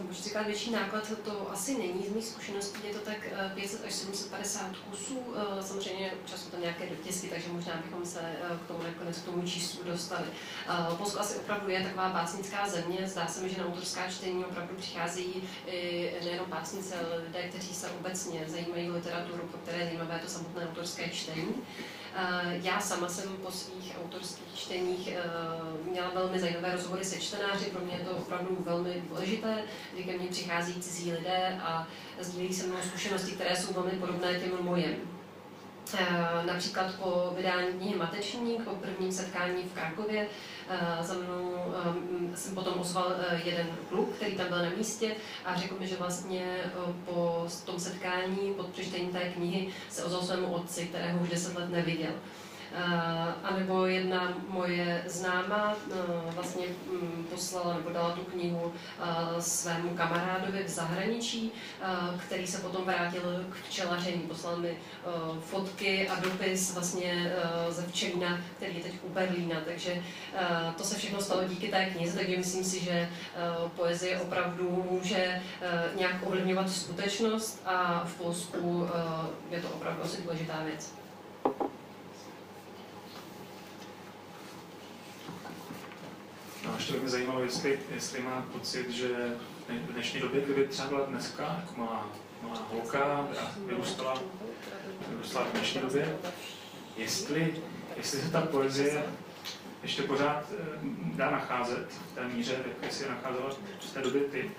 nebo čtyřikrát větší náklad to asi není. Z mých zkušeností je to tak 500 až 750 kusů. Samozřejmě občas jsou tam nějaké dotisky, takže možná bychom se k tomu nakonec k tomu číslu dostali. Polsko asi opravdu je taková básnická země. Zdá se mi, že na autorská čtení opravdu přicházejí nejenom básnice, ale lidé, kteří se obecně zajímají literaturu, pro které je zajímavé to samotné autorské čtení. Já sama jsem po svých autorských čteních měla velmi zajímavé rozhovory se čtenáři, pro mě je to opravdu velmi důležité, kdy ke mně přichází cizí lidé a sdílí se mnou zkušenosti, které jsou velmi podobné těm mojem. Například po vydání knihy Matečník, po prvním setkání v Krakově, za mnou jsem potom ozval jeden kluk, který tam byl na místě a řekl mi, že vlastně po tom setkání, po přečtení té knihy se ozval svému otci, kterého už deset let neviděl. A nebo jedna moje známá vlastně mm, poslala nebo dala tu knihu svému kamarádovi v zahraničí, který se potom vrátil k včelaření. Poslal mi fotky a dopis vlastně ze Včelína, který je teď u Berlína. Takže to se všechno stalo díky té knize, takže myslím si, že poezie opravdu může nějak ovlivňovat skutečnost a v Polsku je to opravdu asi důležitá věc. Ještě by mě zajímalo, jestli, jestli má pocit, že v dnešní době, kdyby třeba byla dneska jako malá, malá holka, vyrůstala, vyrůstala v dnešní době, jestli, jestli se ta poezie ještě pořád eh, dá nacházet v té míře, jak si nacházela v té době ty,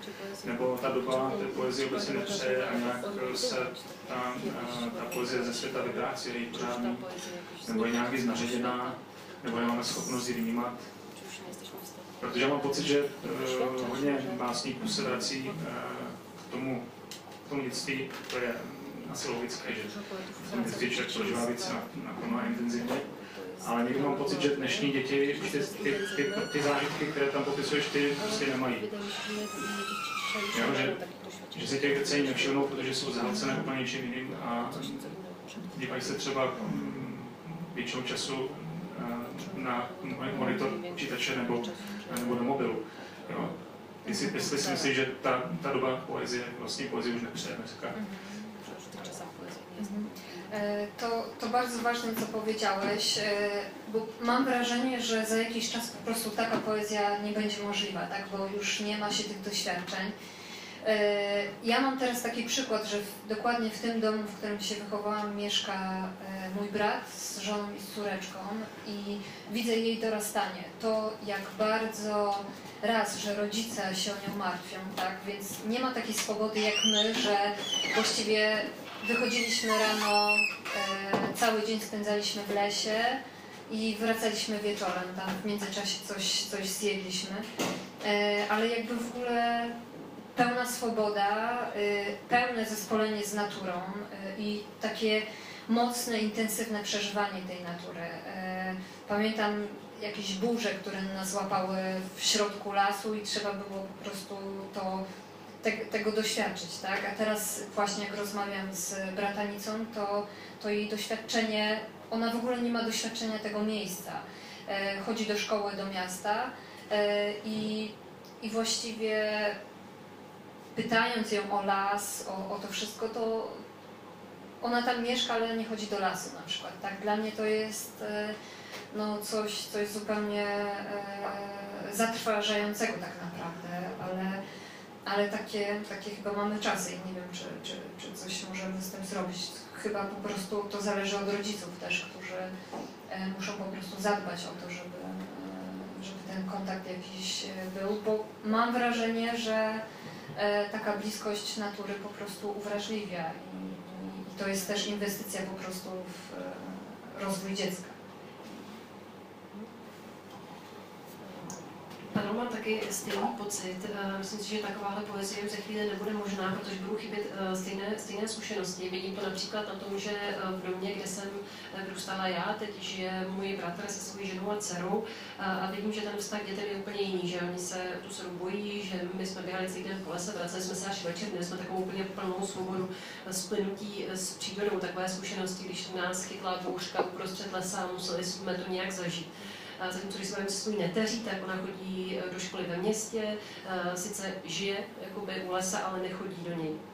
nebo ta doba té poezie vůbec si nepřeje a nějak se ta, eh, ta poezie ze světa vytrácí, je pořád nebo je nějaký znaředěná, nebo nemáme schopnost ji vnímat. Protože mám pocit, že uh, hodně básníků se vrací uh, k tomu, k tomu dětství, to je asi logické, že tom dětství člověk prožívá více naplno a intenzivně. Ale někdy mám pocit, že dnešní děti ty, ty, ty, ty zážitky, které tam popisuješ, ty prostě nemají. Jo, že, že si těch věcí nevšimnou, protože jsou zahlcené úplně něčím jiným a dívají se třeba mm, většinou času eh, na monitor počítače nebo nebo do mobilu. Jo. Jestli, jestli si myslíš, že ta, ta doba poezie, vlastně poezie už nepřeje dneska. Mhm. E, to, to bardzo ważne, co powiedziałeś, e, bo mam wrażenie, że za jakiś czas po prostu taka poezja nie będzie możliwa, tak? bo już nie ma się tych doświadczeń. E, ja mam teraz taki przykład, że w, dokładnie w tym domu, w którym się wychowałam, mieszka e, mój brat z żoną i z córeczką i widzę jej dorastanie. To jak bardzo raz, że rodzice się o nią martwią, tak? Więc nie ma takiej swobody jak my, że właściwie wychodziliśmy rano, e, cały dzień spędzaliśmy w lesie i wracaliśmy wieczorem, tam w międzyczasie coś, coś zjedliśmy. ale jakby w ogóle pełna swoboda, y, pełne zespolenie z naturą y, i takie mocne, intensywne przeżywanie tej natury. Y, pamiętam jakieś burze, które nas łapały w środku lasu i trzeba było po prostu to, te, tego doświadczyć, tak? A teraz właśnie jak rozmawiam z bratanicą, to, to jej doświadczenie, ona w ogóle nie ma doświadczenia tego miejsca. Chodzi do szkoły, do miasta i, i właściwie pytając ją o las, o, o to wszystko, to ona tam mieszka, ale nie chodzi do lasu na przykład. Tak? Dla mnie to jest e, no, coś, coś zupełnie e, zatrważającego tak naprawdę, ale, ale takie, takie chyba mamy czasy i nie wiem, czy, czy, czy coś możemy z tym zrobić. Chyba po prostu to zależy od rodziców też, którzy e, muszą po prostu zadbać o to, żeby, e, żeby ten kontakt jakiś był, bo mam wrażenie, że taka bliskość natury po prostu uwrażliwia i, i to jest też inwestycja po prostu w e, rozwój dziecka. Ano, mám taky stejný pocit. Eh, myslím si, že takováhle poezie už za chvíli nebude možná, protože budou chybět eh, stejné, stejné zkušenosti. Vidím to například na tom, že eh, v domě, kde jsem vyrůstala já, teď žije můj bratr se svou ženou a dcerou a vidím, že ten vztah dětem je úplně jiný, že oni se tu dceru bojí, že my jsme běhali celý den po lese, vraceli jsme se až večer, měli jsme takovou úplně plnou svobodu splynutí s přírodou, takové zkušenosti, když nás chytla bouřka uprostřed lesa a museli jsme to nějak zažít zatímco když se svou neteří, tak ona chodí eh, do školy ve městě, eh, sice žije jakoby u lesa, ale nechodí do něj.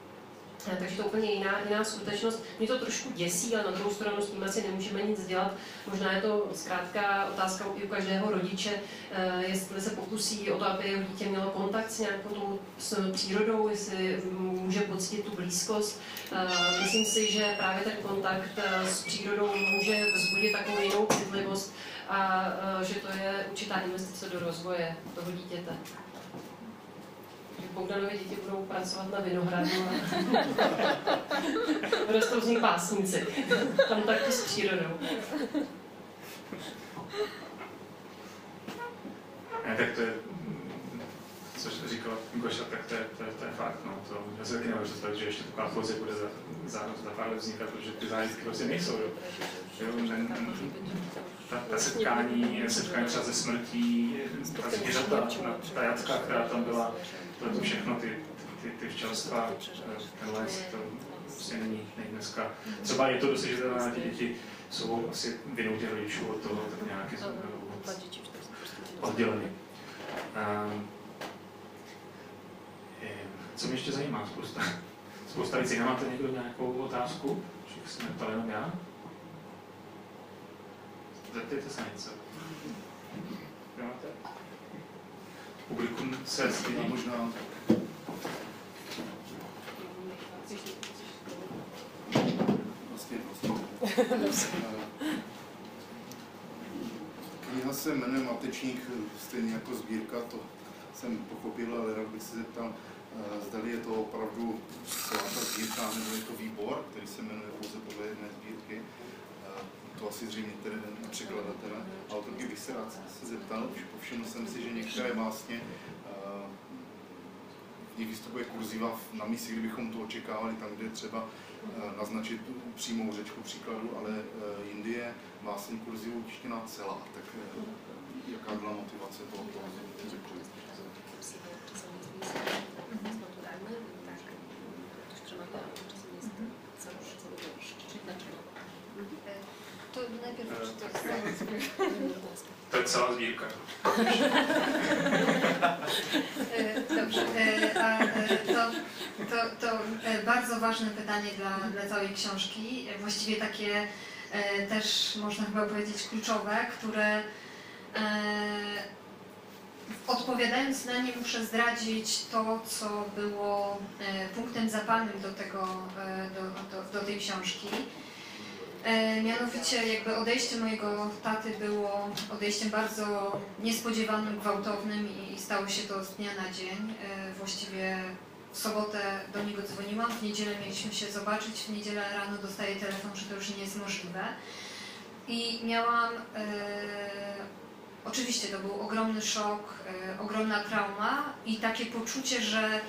Eh, takže to je úplně jiná, jiná skutečnost. Mě to trošku děsí, ale na druhou stranu s tím asi nemůžeme nic dělat. Možná je to zkrátka otázka u každého rodiče, jestli se pokusí o to, aby jeho dítě mělo kontakt s nějakou tou s přírodou, jestli může pocítit tu blízkost. Myslím si, že právě ten kontakt s přírodou může vzbudit takovou jinou citlivost, a že to je určitá investice do rozvoje toho dítěte. Bogdanovi děti budou pracovat na vinohradu a [laughs] rostou z nich pásníci. Kontaktu s přírodou. Ne, tak to je, co říká říkal Goša, tak to je, to, je, to je fakt. No. To, já si taky nemůžu představit, že ještě taková poze bude za, za, za pár let vznikat, protože ty zážitky prostě nejsou. Jo. Jo, ne, ta, ta setkání, setkání třeba ze smrtí, ta zvířata, ta jacka, která tam byla, to, to všechno, ty, ty, ty včelstva, ten les, to prostě není, není dneska. Třeba je to dosažitelné na ty děti, jsou asi vinou těch rodičů od toho tak nějaký oddělení. Um, co mě ještě zajímá? Spousta, spousta věcí. Nemáte někdo nějakou otázku? Všech jsem neptal jenom já. Zeptejte se něco. Máte? Publikum se stydí. Možná vlastně, vlastně. Kniha se jmenuje Matečník, stejně jako sbírka, to jsem pochopil, ale rád bych se zeptal, zdali je to opravdu celá ta sbírka, nebo je to výbor, který se jmenuje pouze podle jedné sbírky. To asi zřejmě tedy překladatele. Autorky bych se rád se zeptal, už povšiml jsem si, že některé vlastně v nich vystupuje kurziva na místě, kdybychom to očekávali, tam, kde třeba naznačit přímou řečku příkladu, ale jindy je vlastně kurzivu tištěná celá. Tak jaká byla motivace tohoto řeku? To najpierw przeczytaj To je celá sbírka. Dobrze, a to, to, to bardzo ważne pytanie dla, dla całej książki, właściwie takie też można chyba powiedzieć kluczowe, które odpowiadając na nie muszę zdradzić to, co było punktem zapalnym do, tego, do, do, do tej książki. Mianowicie jakby odejście mojego taty było odejściem bardzo niespodziewanym, gwałtownym i stało się to z dnia na dzień. Właściwie w sobotę do niego dzwoniłam, w niedzielę mieliśmy się zobaczyć, w niedzielę rano dostaję telefon, że to już nie jest możliwe. I miałam, e, oczywiście to był ogromny szok, e, ogromna trauma i takie poczucie, że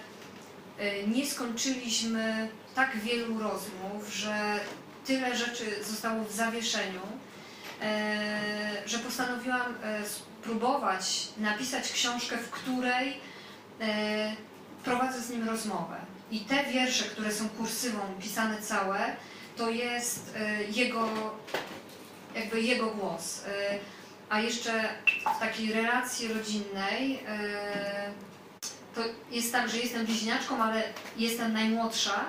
e, nie skończyliśmy tak wielu rozmów, że tyle rzeczy zostało w zawieszeniu, e, że postanowiłam spróbować napisać książkę, w której prowadzę z nim rozmowę. I te wiersze, które są kursywą pisane całe, to jest jego, jakby jego głos. A jeszcze w takiej relacji rodzinnej to jest tak, że jestem bliźniaczką, ale jestem najmłodsza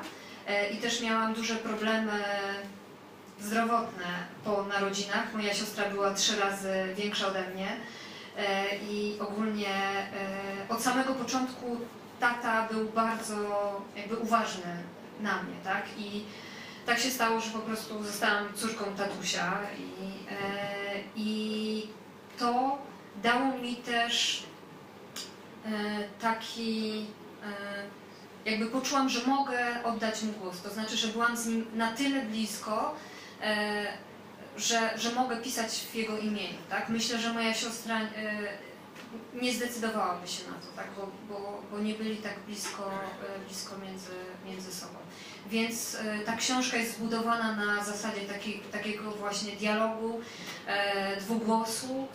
i też miałam duże problemy zdrowotne po narodzinach. Moja siostra była trzy razy większa ode mnie i ogólnie od samego początku tata był bardzo jakby uważny na mnie, tak? I tak się stało, że po prostu zostałam córką tatusia i, i to dało mi też taki jakby poczułam, że mogę oddać mu głos. To znaczy, że byłam z nim na tyle blisko, e, że, że mogę pisać w jego imieniu. Tak? Myślę, że moja siostra e, nie zdecydowałaby się na to, tak? bo, bo, bo nie byli tak blisko, e, blisko między, między sobą. Więc ta książka jest zbudowana na zasadzie taki, takiego właśnie dialogu, dwugłosu,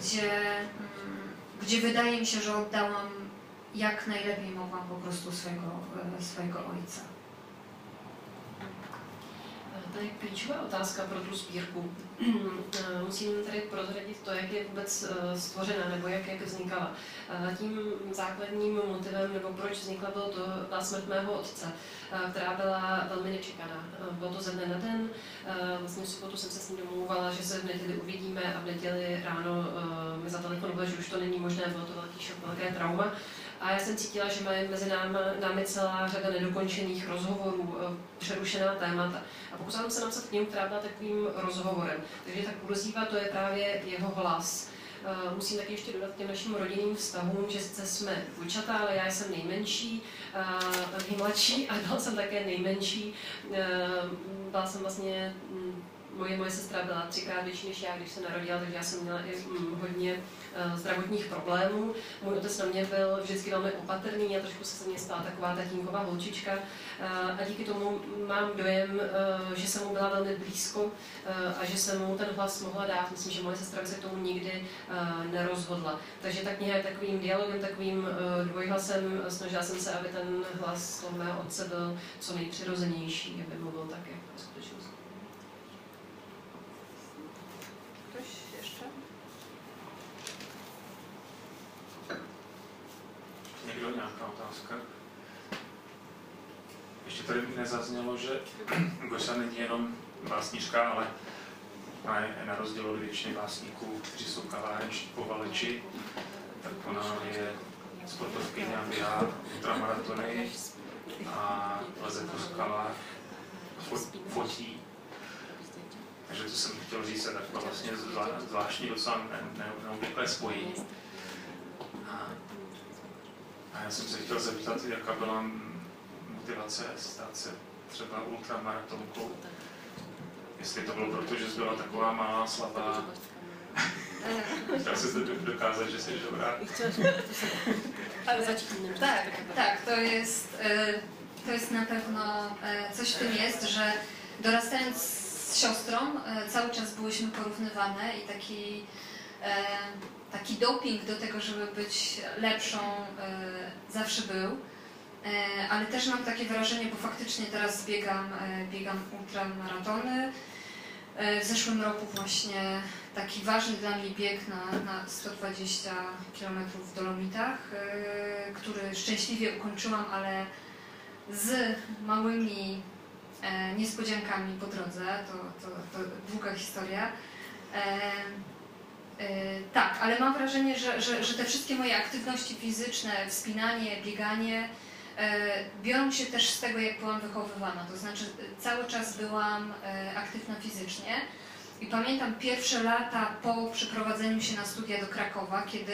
gdzie, mm, gdzie wydaje mi się, że oddałam jak najlepiej mogłam po prostu swojego, swojego ojca. Je klíčová otázka pro tu sbírku. [clears throat] Musím tady prozradit to, jak je vůbec stvořena nebo jak, jak vznikala. Tím základním motivem, nebo proč vznikla, bylo to ta smrt mého otce, která byla velmi nečekaná. Bylo to ze dne na den, vlastně v sobotu jsem se s ním domlouvala, že se v neděli uvidíme a v neděli ráno mi zatelefonoval, že už to není možné, bylo to velký šok, velké trauma. A já jsem cítila, že mají mezi námi, námi celá řada nedokončených rozhovorů, eh, přerušená témata. A pokusila jsem se napsat knihu, která byla takovým rozhovorem. Takže ta kurzíva to je právě jeho hlas. Uh, musím taky ještě dodat těm našim rodinným vztahům, že sice jsme dvojčatá, ale já jsem nejmenší, nejmladší a byla jsem také nejmenší. Byla jsem vlastně mm, moje moje sestra byla třikrát větší než já, když se narodila, takže já jsem měla i mm, hodně uh, zdravotních problémů. Můj otec na mě byl vždycky velmi opatrný a trošku se se mě stala taková tatínková holčička. Uh, a díky tomu mám dojem, uh, že jsem mu byla velmi blízko a že jsem mu ten hlas mohla dát. Myslím, že moje sestra by se k tomu nikdy nerozhodla. Takže ta kniha je takovým dialogem, takovým dvojhlasem. Snažila jsem se, aby ten hlas mého otce byl co nejpřirozenější, aby mluvil také ve Někdo nějaká otázka? Ještě tady nezaznělo, že [clears throat] Goša není jenom básnířka, ale ona je na rozdíl od většiny básníků, kteří jsou kavárenští povaleči, tak ona je sportovkyně a běhá ultramaratony a leze po skalách, fo- fotí. Takže to jsem chtěl říct, je taková vlastně zvlá- zvláštní docela ne- ne- neobvyklé spojení. A já jsem se chtěl zeptat, jaká byla motivace stát se třeba ultramaratonkou. Jestli to bylo proto, že jsi byla taková malá, slabá, E, chtěla jsi zde dokázat, že jsi dobrá. Ale tak, tak, to jest, e, to jest na pewno, e, coś w tym jest, że dorastając z siostrą e, cały czas byłyśmy porównywane i taki, taki doping do tego, żeby być lepszą e, zawsze był. E, Ale też mam takie wrażenie, bo faktycznie teraz biegam, e, biegam ultramaratony. W zeszłym roku właśnie taki ważny dla mnie bieg na, na 120 km w Dolomitach, który szczęśliwie ukończyłam, ale z małymi niespodziankami po drodze. To, to, to długa historia. E, tak, ale mam wrażenie, że, że, że te wszystkie moje aktywności fizyczne, wspinanie, bieganie, e, biorą się też z tego, jak byłam wychowywana. To znaczy, cały czas byłam e, aktywna fizycznie. I pamiętam pierwsze lata po przeprowadzeniu się na studia do Krakowa, kiedy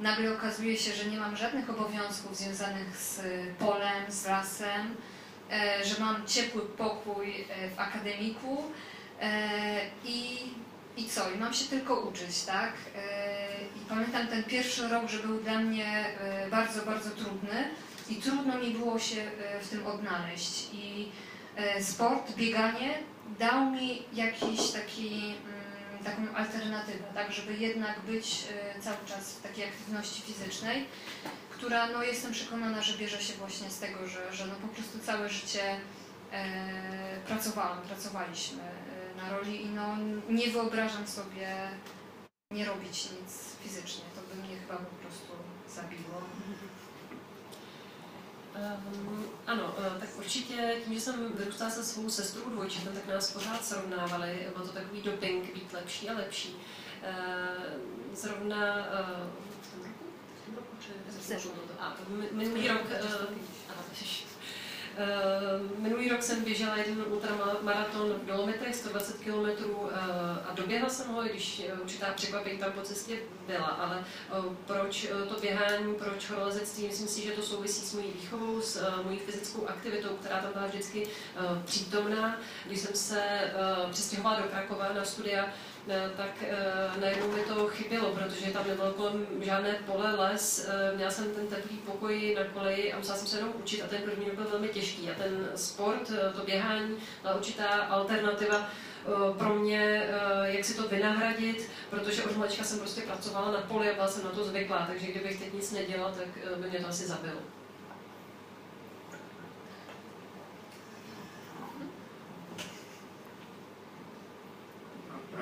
nagle okazuje się, że nie mam żadnych obowiązków związanych z polem, z lasem, że mam ciepły pokój w akademiku i, i co? I mam się tylko uczyć, tak? E, I pamiętam ten pierwszy rok, że był dla mnie e, bardzo, bardzo trudny i trudno mi było się e, w tym odnaleźć. I sport, bieganie dał mi jakiś taki, mm, taką alternatywę, tak, żeby jednak być cały czas w takiej aktywności fizycznej, która, no jestem przekonana, że bierze się właśnie z tego, że, że no po prostu całe życie pracowałam, pracowaliśmy na roli i no nie wyobrażam sobie nie robić nic fizycznie, to by mnie chyba po prostu zabiło. Um, ano, eh, tak určitě tím, že jsem vyrůstala se svou sestrou dvojčetem, tak nás pořád srovnávali, byl to takový doping, být lepší a lepší. Zrovna v tom roku, v tom roku, minulý rok, ježiš. Uh, minulý rok jsem běžela jeden ultramaraton v Dolomitech, 120 km uh, a doběhla jsem ho, když uh, určitá překvapení tam po cestě byla, ale proč to běhání, proč horolezectví, myslím si, že to souvisí s mojí výchovou, s mojí fyzickou aktivitou, která tam byla vždycky přítomná. Když jsem se přestěhovala do Krakova na studia, eh, tak uh, najednou mi to chybělo, protože tam nebylo kolem žádné pole, les, uh, měla jsem ten teplý pokoj na koleji a musela jsem se jenom učit a ten první byl velmi těžký. A ten sport, eh, to běhání byla určitá alternativa eh, pro mě, eh, jak si to vynahradit, protože od malička jsem prostě pracovala na poli a byla jsem na to zvyklá, takže kdybych teď nic nedělala, tak eh, by mě to asi zabilo.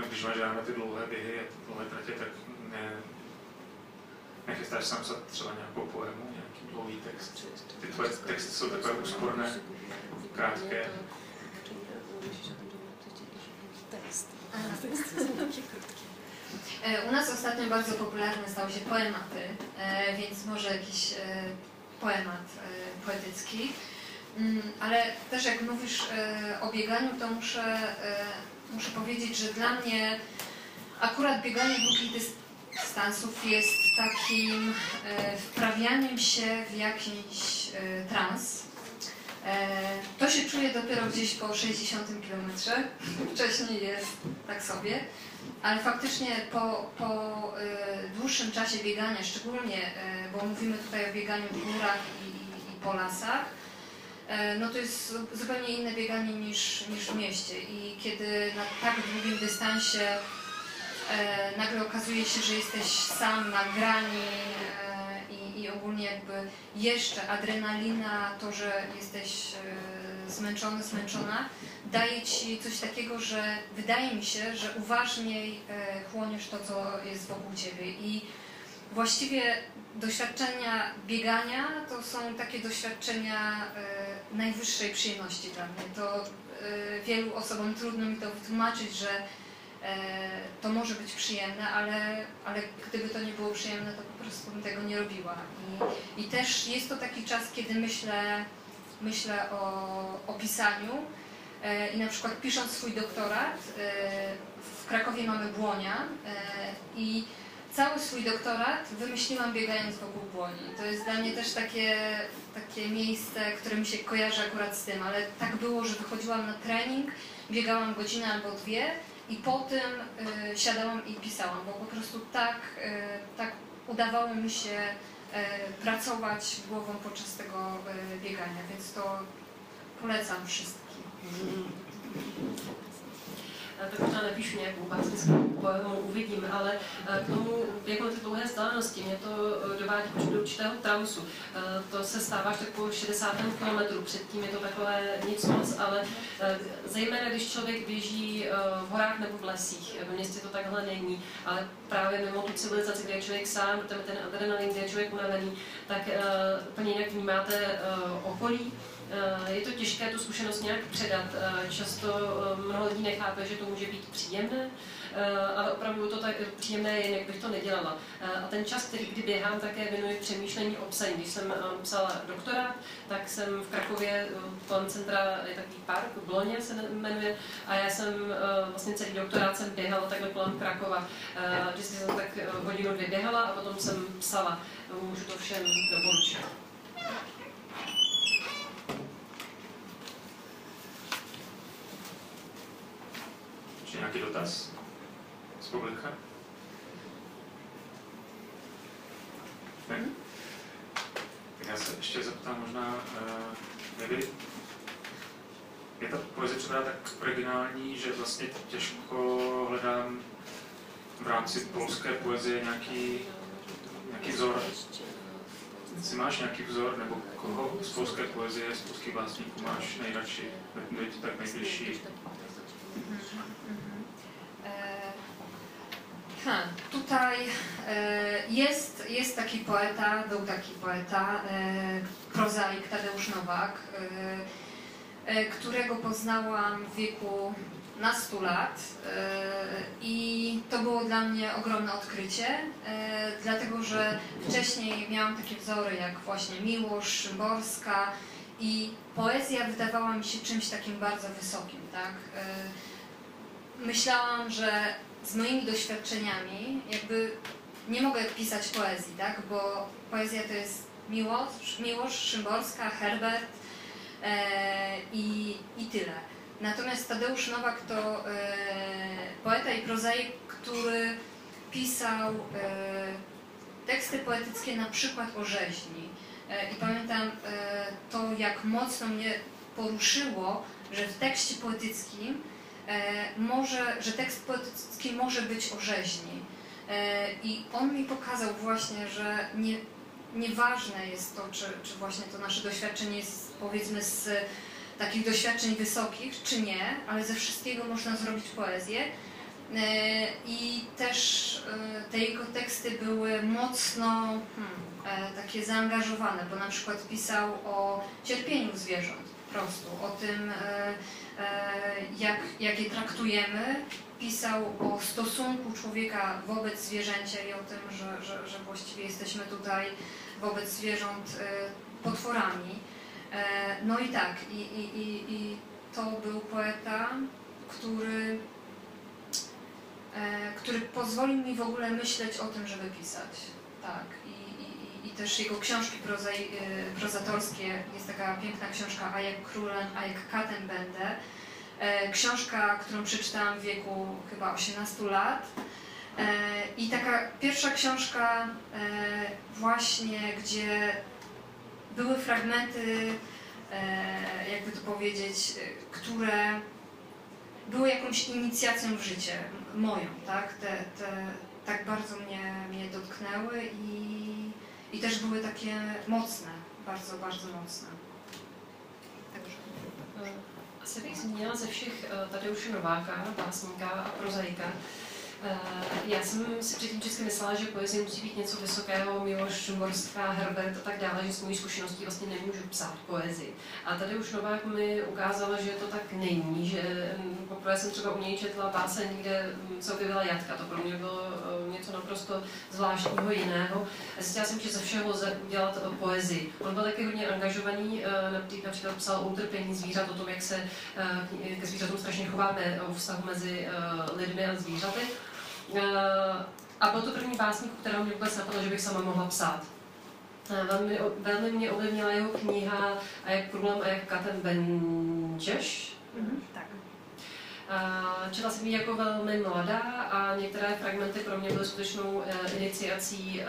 Máš ráda ty dlouhé běhy a ty dlouhé tratě, tak ne, nechystáš sám psat třeba nějakou poemu, nějaký dlouhý text. Ty tvoje texty jsou takové úsporné, krátké. E, U nas ostatnio bardzo popularne stały się poematy, e, więc może jakiś e, poemat poetycki. Mm, Ale też jak mówisz o bieganiu, to muszę, muszę powiedzieć, że dla mnie akurat bieganie długich dystansów jest takim e, wprawianiem się w jakiś e, trans. E, to się czuje dopiero gdzieś po 60 kilometrze. [laughs] Wcześniej jest tak sobie. Ale faktycznie po, po dłuższym czasie biegania, szczególnie, bo mówimy tutaj o bieganiu w górach i, i, i po lasach, no to jest zu- zupełnie inne bieganie niż, niż w mieście. I kiedy na tak długim dystansie e, nagle okazuje się, że jesteś sam na grani e, i, i ogólnie jakby jeszcze adrenalina, to, że jesteś e, zmęczony, zmęczona, daje ci coś takiego, że wydaje mi się, że uważniej e, chłoniesz to, co jest wokół ciebie i właściwie doświadczenia biegania to są takie doświadczenia e, najwyższej przyjemności dla mnie. To e, wielu osobom trudno mi to wytłumaczyć, że e, to może być przyjemne, ale, ale gdyby to nie było przyjemne, to po prostu bym tego nie robiła. I, i też jest to taki czas, kiedy myślę, myślę o, o pisaniu i na przykład pisząc swój doktorat, w Krakowie mamy Błonia i cały swój doktorat wymyśliłam biegając wokół Błoni. To jest dla mnie też takie, takie miejsce, które mi się kojarzy akurat z tym, ale tak było, że wychodziłam na trening, biegałam godzinę albo dwie i potem y, siadałam i pisałam, bo po prostu tak, y, tak udawało mi się y, pracować głową podczas tego y, biegania, więc to polecam wszystkim. Tak možná nepíšu nějakou básnickou poemu, uvidím, ale eh, k tomu, jak ty dlouhé vzdálenosti, mě to eh, dovádí už do určitého transu. Eh, To se stává až tak po 60. kilometru, předtím je to takové nic moc, ale eh, zejména když člověk běží eh, v horách nebo v lesích, v městě to takhle není, ale právě mimo tu civilizaci, kde je člověk sám, ten, adrenalin, kde je člověk unavený, tak eh, úplně jinak vnímáte eh, okolí, Eh, Je to těžké tu zkušenost nějak předat. Eh, Často eh, mnoho lidí nechápe, že to může být příjemné, eh, ale opravdu to tak příjemné je, jak bych to nedělala. Eh, A ten čas, který kdy běhám, také věnuji přemýšlení o psaní. Když jsem eh, psala doktorát, tak jsem v Krakově, eh, kolem centra je takový park, Bloně se jmenuje, a já jsem eh, vlastně celý doktorát jsem běhala takhle kolem Krakova. Eh, Vždycky jsem tak eh, hodinu, dvě běhala a potom jsem psala. Můžu to všem doporučit. Ještě nějaký dotaz z publika? Ne? Tak já se ještě zeptám možná, uh, nevy, je ta poezie připadá tak originální, že vlastně těžko hledám v rámci polské poezie nějaký, nějaký vzor. Ty máš nějaký vzor, nebo koho z polské poezie, z polských básníků máš nejradši, kdo tak nejbližší? E, Ha, tutaj e, jest, jest taki poeta, był taki poeta, e, prozaik Tadeusz Nowak, e, którego poznałam w wieku nastu lat i to było dla mnie ogromne odkrycie, dlatego że wcześniej miałam takie wzory jak właśnie Miłosz, Szymborska i poezja wydawała mi się czymś takim bardzo wysokim, tak? E, myślałam, że z moimi doświadczeniami jakby nie mogę pisać poezji, tak? Bo poezja to jest Miłosz, Miłosz Szymborska, Herbert e, i, i tyle. Natomiast Tadeusz Nowak to e, poeta i prozaik, który pisał e, teksty poetyckie na przykład o rzeźni. E, I pamiętam e, to, jak mocno mnie poruszyło, że w tekście poetyckim e, może, że tekst poetycki może być o rzeźni. I on mi pokazał właśnie, że nie, nieważne jest to, czy, czy właśnie to nasze doświadczenie jest powiedzmy z takich doświadczeń wysokich, czy nie, ale ze wszystkiego można zrobić poezję. I też te jego teksty były mocno hmm, takie zaangażowane, bo na przykład pisał o cierpieniu zwierząt, po prostu, o tym, e, e, jak, jak je traktujemy. Pisał o stosunku człowieka wobec zwierzęcia i o tym, że, że, że właściwie jesteśmy tutaj wobec zwierząt e, potworami. E, No i tak, i, i, i, i to był poeta, który, e, który pozwolił mi w ogóle myśleć o tym, żeby pisać. Tak, też jego książki prozai, y, prozatorskie. Jest taka piękna książka A jak królem, a jak katem będę. E, Książka, którą przeczytałam w wieku chyba 18 lat. E, I taka pierwsza książka e, właśnie, gdzie były fragmenty, jakby to powiedzieć, które były jakąś inicjacją w życie, moją, tak? Te, te tak bardzo mnie, mnie dotknęły i, i też były takie mocne, bardzo, bardzo mocne. Także. Asi bych zmínila ze všech eh, Tadeuše Nováka, básníka a prozaika. Eh, Já jsem si předtím vždycky myslela, že poezie musí být něco vysokého, Miloš, Šumborská, Herbert a tak dále, že s mojí zkušeností vlastně nemůžu psát poezii. A tady už Novák mi ukázala, že to tak není, že mm, poprvé jsem třeba u něj četla báseň, kde mm, se objevila jatka, to pro mě bylo eh, něco naprosto zvláštního jiného. A zjistila jsem, že ze všeho lze udělat eh, poezii. On byl taky hodně angažovaný, napří- například psal o utrpení zvířat, o tom, jak se ke zvířatům strašně chováme, o vztahu mezi lidmi a zvířaty. Eh, A byl to první básník, kterého mě vůbec napadlo, že bych sama mohla psát. Eh, Velmi, velmi mě ovlivnila jeho kniha A jak průlem a jak katem. Tak. A Četla jsem ji jako velmi mladá a některé fragmenty pro mě byly skutečnou iniciací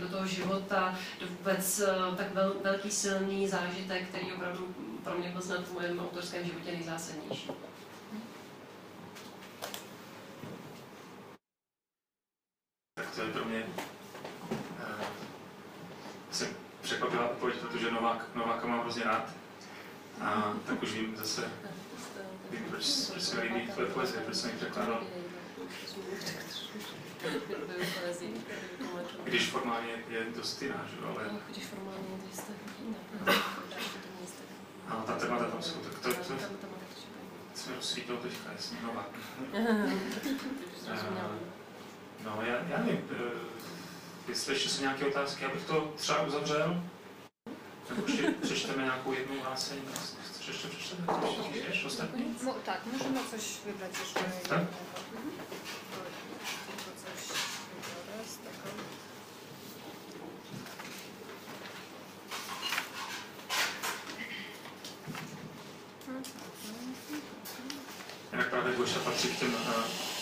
do toho života, do vůbec tak vel, velký silný zážitek, který opravdu pro mě byl snad v mém autorském životě nejzásadnější. Tak to je pro mě uh, jsem překvapila odpověď, protože Novák, Nováka mám hrozně rád. A tak už vím zase, vím, proč, proč se mi líbí tvoje poezie, proč jsem ji překládal. Když formálně je dost jiná, že ale Chodíš formálně, to jste a ta témata tam jsou, tak to, to, mi rozsvítilo teďka, jasně, Novák. No, já nevím, eh, jestli ještě jsou nějaké otázky, abych to třeba uzavřel. Nebo ještě přečteme nějakou jednu báseň. Chceš ještě přečtet? Ještě chceš ostatní? Mo, tak, możemy coś wybrać jeszcze. Tak? Mhm. Jinak právě Goša patří k těm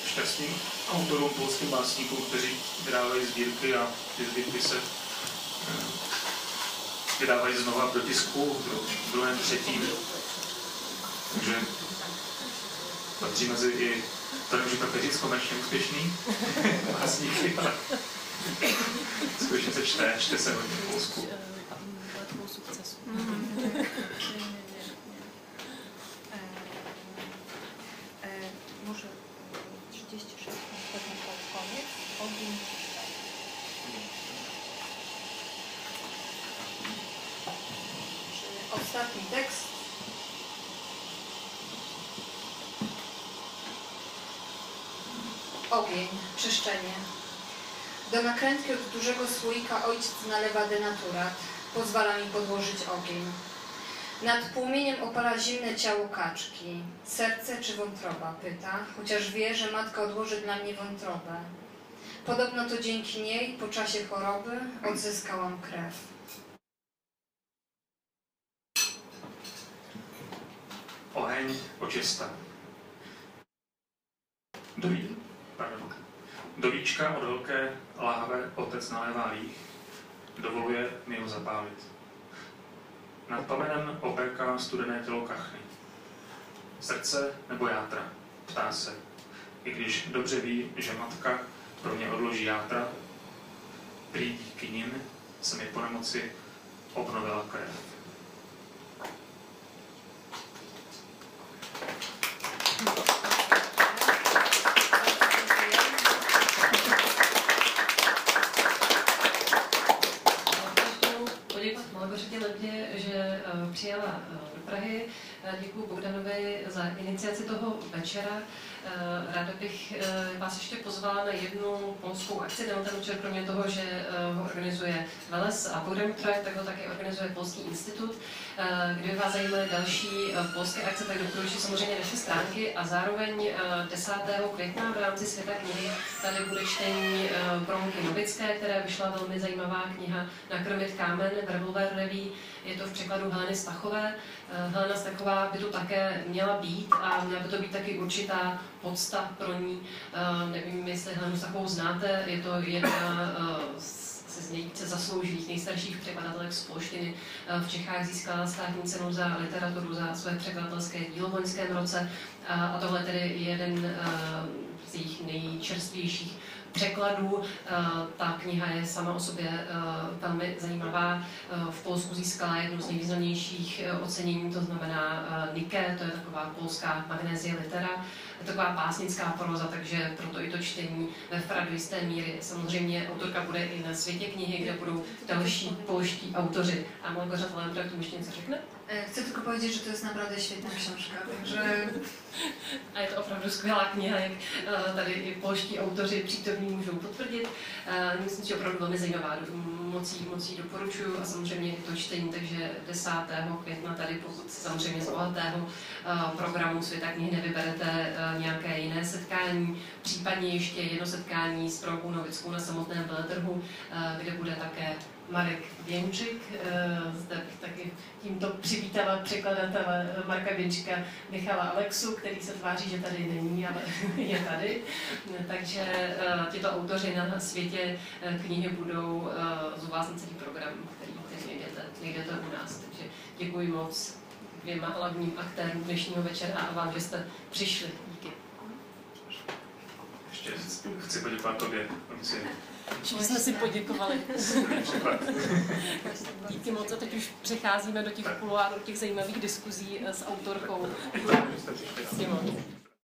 šťastným autorům, polským básníkům, kteří vydávají sbírky a ty sbírky se uh, vydávají znova do tisku v druhém, třetím. Takže patří mezi i, to nemůžu takhle říct, komerčně úspěšný [laughs] básníky, ale skutečně se čte, čte se hodně v Polsku. Do nakrętki od dużego słoika ojciec nalewa denaturat. Pozwala mi podłożyć ogień. Nad płomieniem opala zimne ciało kaczki. Serce czy wątroba? Pyta, chociaż wie, że matka odłoży dla mnie wątrobę. Podobno to dzięki niej po czasie choroby odzyskałam krew. Oheň očista. Do, pardon. Do víčka od velké láhve otec nalévá líh, dovoluje mi ho zapálit. Nad plamenem opéká studené tělo kachny. Srdce nebo játra, ptá se. I když dobře ví, že matka pro mě odloží játra, prý díky nim se mi po nemoci obnovila krev. poděkovat Malgořetě Lebdě, že eh, přijala eh, do Prahy. Děkuji Bogdanovi za iniciaci toho večera. Ráda bych vás ještě pozvala na jednu polskou akci. Večer kromě toho, že ho organizuje Veles a Bogdan Projekt, tak ho také organizuje Polský institut. Kdyby vás zajímaly další polské akce, tak doporučuji samozřejmě naše stránky a zároveň 10. května v rámci Světa knihy tady bude čtení Promky Novické, které vyšla velmi zajímavá kniha Nakrmit kámen v Revolver Reví. Je to v překladu Heleny Stachové. Helena Stachová by tu také měla být a měla by to být taky určitá podsta pro ní. Nevím, jestli Helenu Stachovou znáte, je to jedna z z nejvíce zasloužilých, nejstarších překladatelek z polštiny. V Čechách získala státní cenu za literaturu za své překladatelské dílo v loňském roce a tohle tedy je jeden z jejich nejčerstvějších překladů. Ta kniha je sama o sobě velmi zajímavá. V Polsku získala jednu z nejvýznamnějších ocenění, to znamená Nike, to je taková polská magnézie litera. Taková básnická proza, takže proto i to čtení ve Fradu jisté míry. Samozřejmě autorka bude i na světě knihy, kde budou další polští autoři. A Malgorzata Lemtra k tomu ještě něco řekne? Chcę tylko powiedzieć, że to jest naprawdę świetna książka, także... A je to opravdu skvělá kniha, jak tady i polští autoři přítomní můžou potvrdit. Myslím si, že opravdu velmi zajímavá. Moc jí, moc doporučuju a samozřejmě to čtení, takže 10. května tady, pokud samozřejmě z bohatého programu Světa knihy nevyberete nějaké jiné setkání, případně ještě jedno setkání s Promkou Novickou na samotném veletrhu, kde bude také Marek Věnčik. Zde bych taky tímto přivítala překladatele Marka Věnčika Michala Alexu, který se tváří, že tady není, ale [laughs] je tady. Takže tyto autoři na světě knihy budou z vás na celý program, který, který najdete, najdete u nás. Takže děkuji moc dvěma hlavním aktérům dnešního večera a vám, že jste přišli. Díky. Ještě chci poděkovat tobě, Lucie. Všichni jsme si poděkovali. [laughs] Díky moc a teď už přecházíme do těch kuloárů, těch zajímavých diskuzí s autorkou. Moc.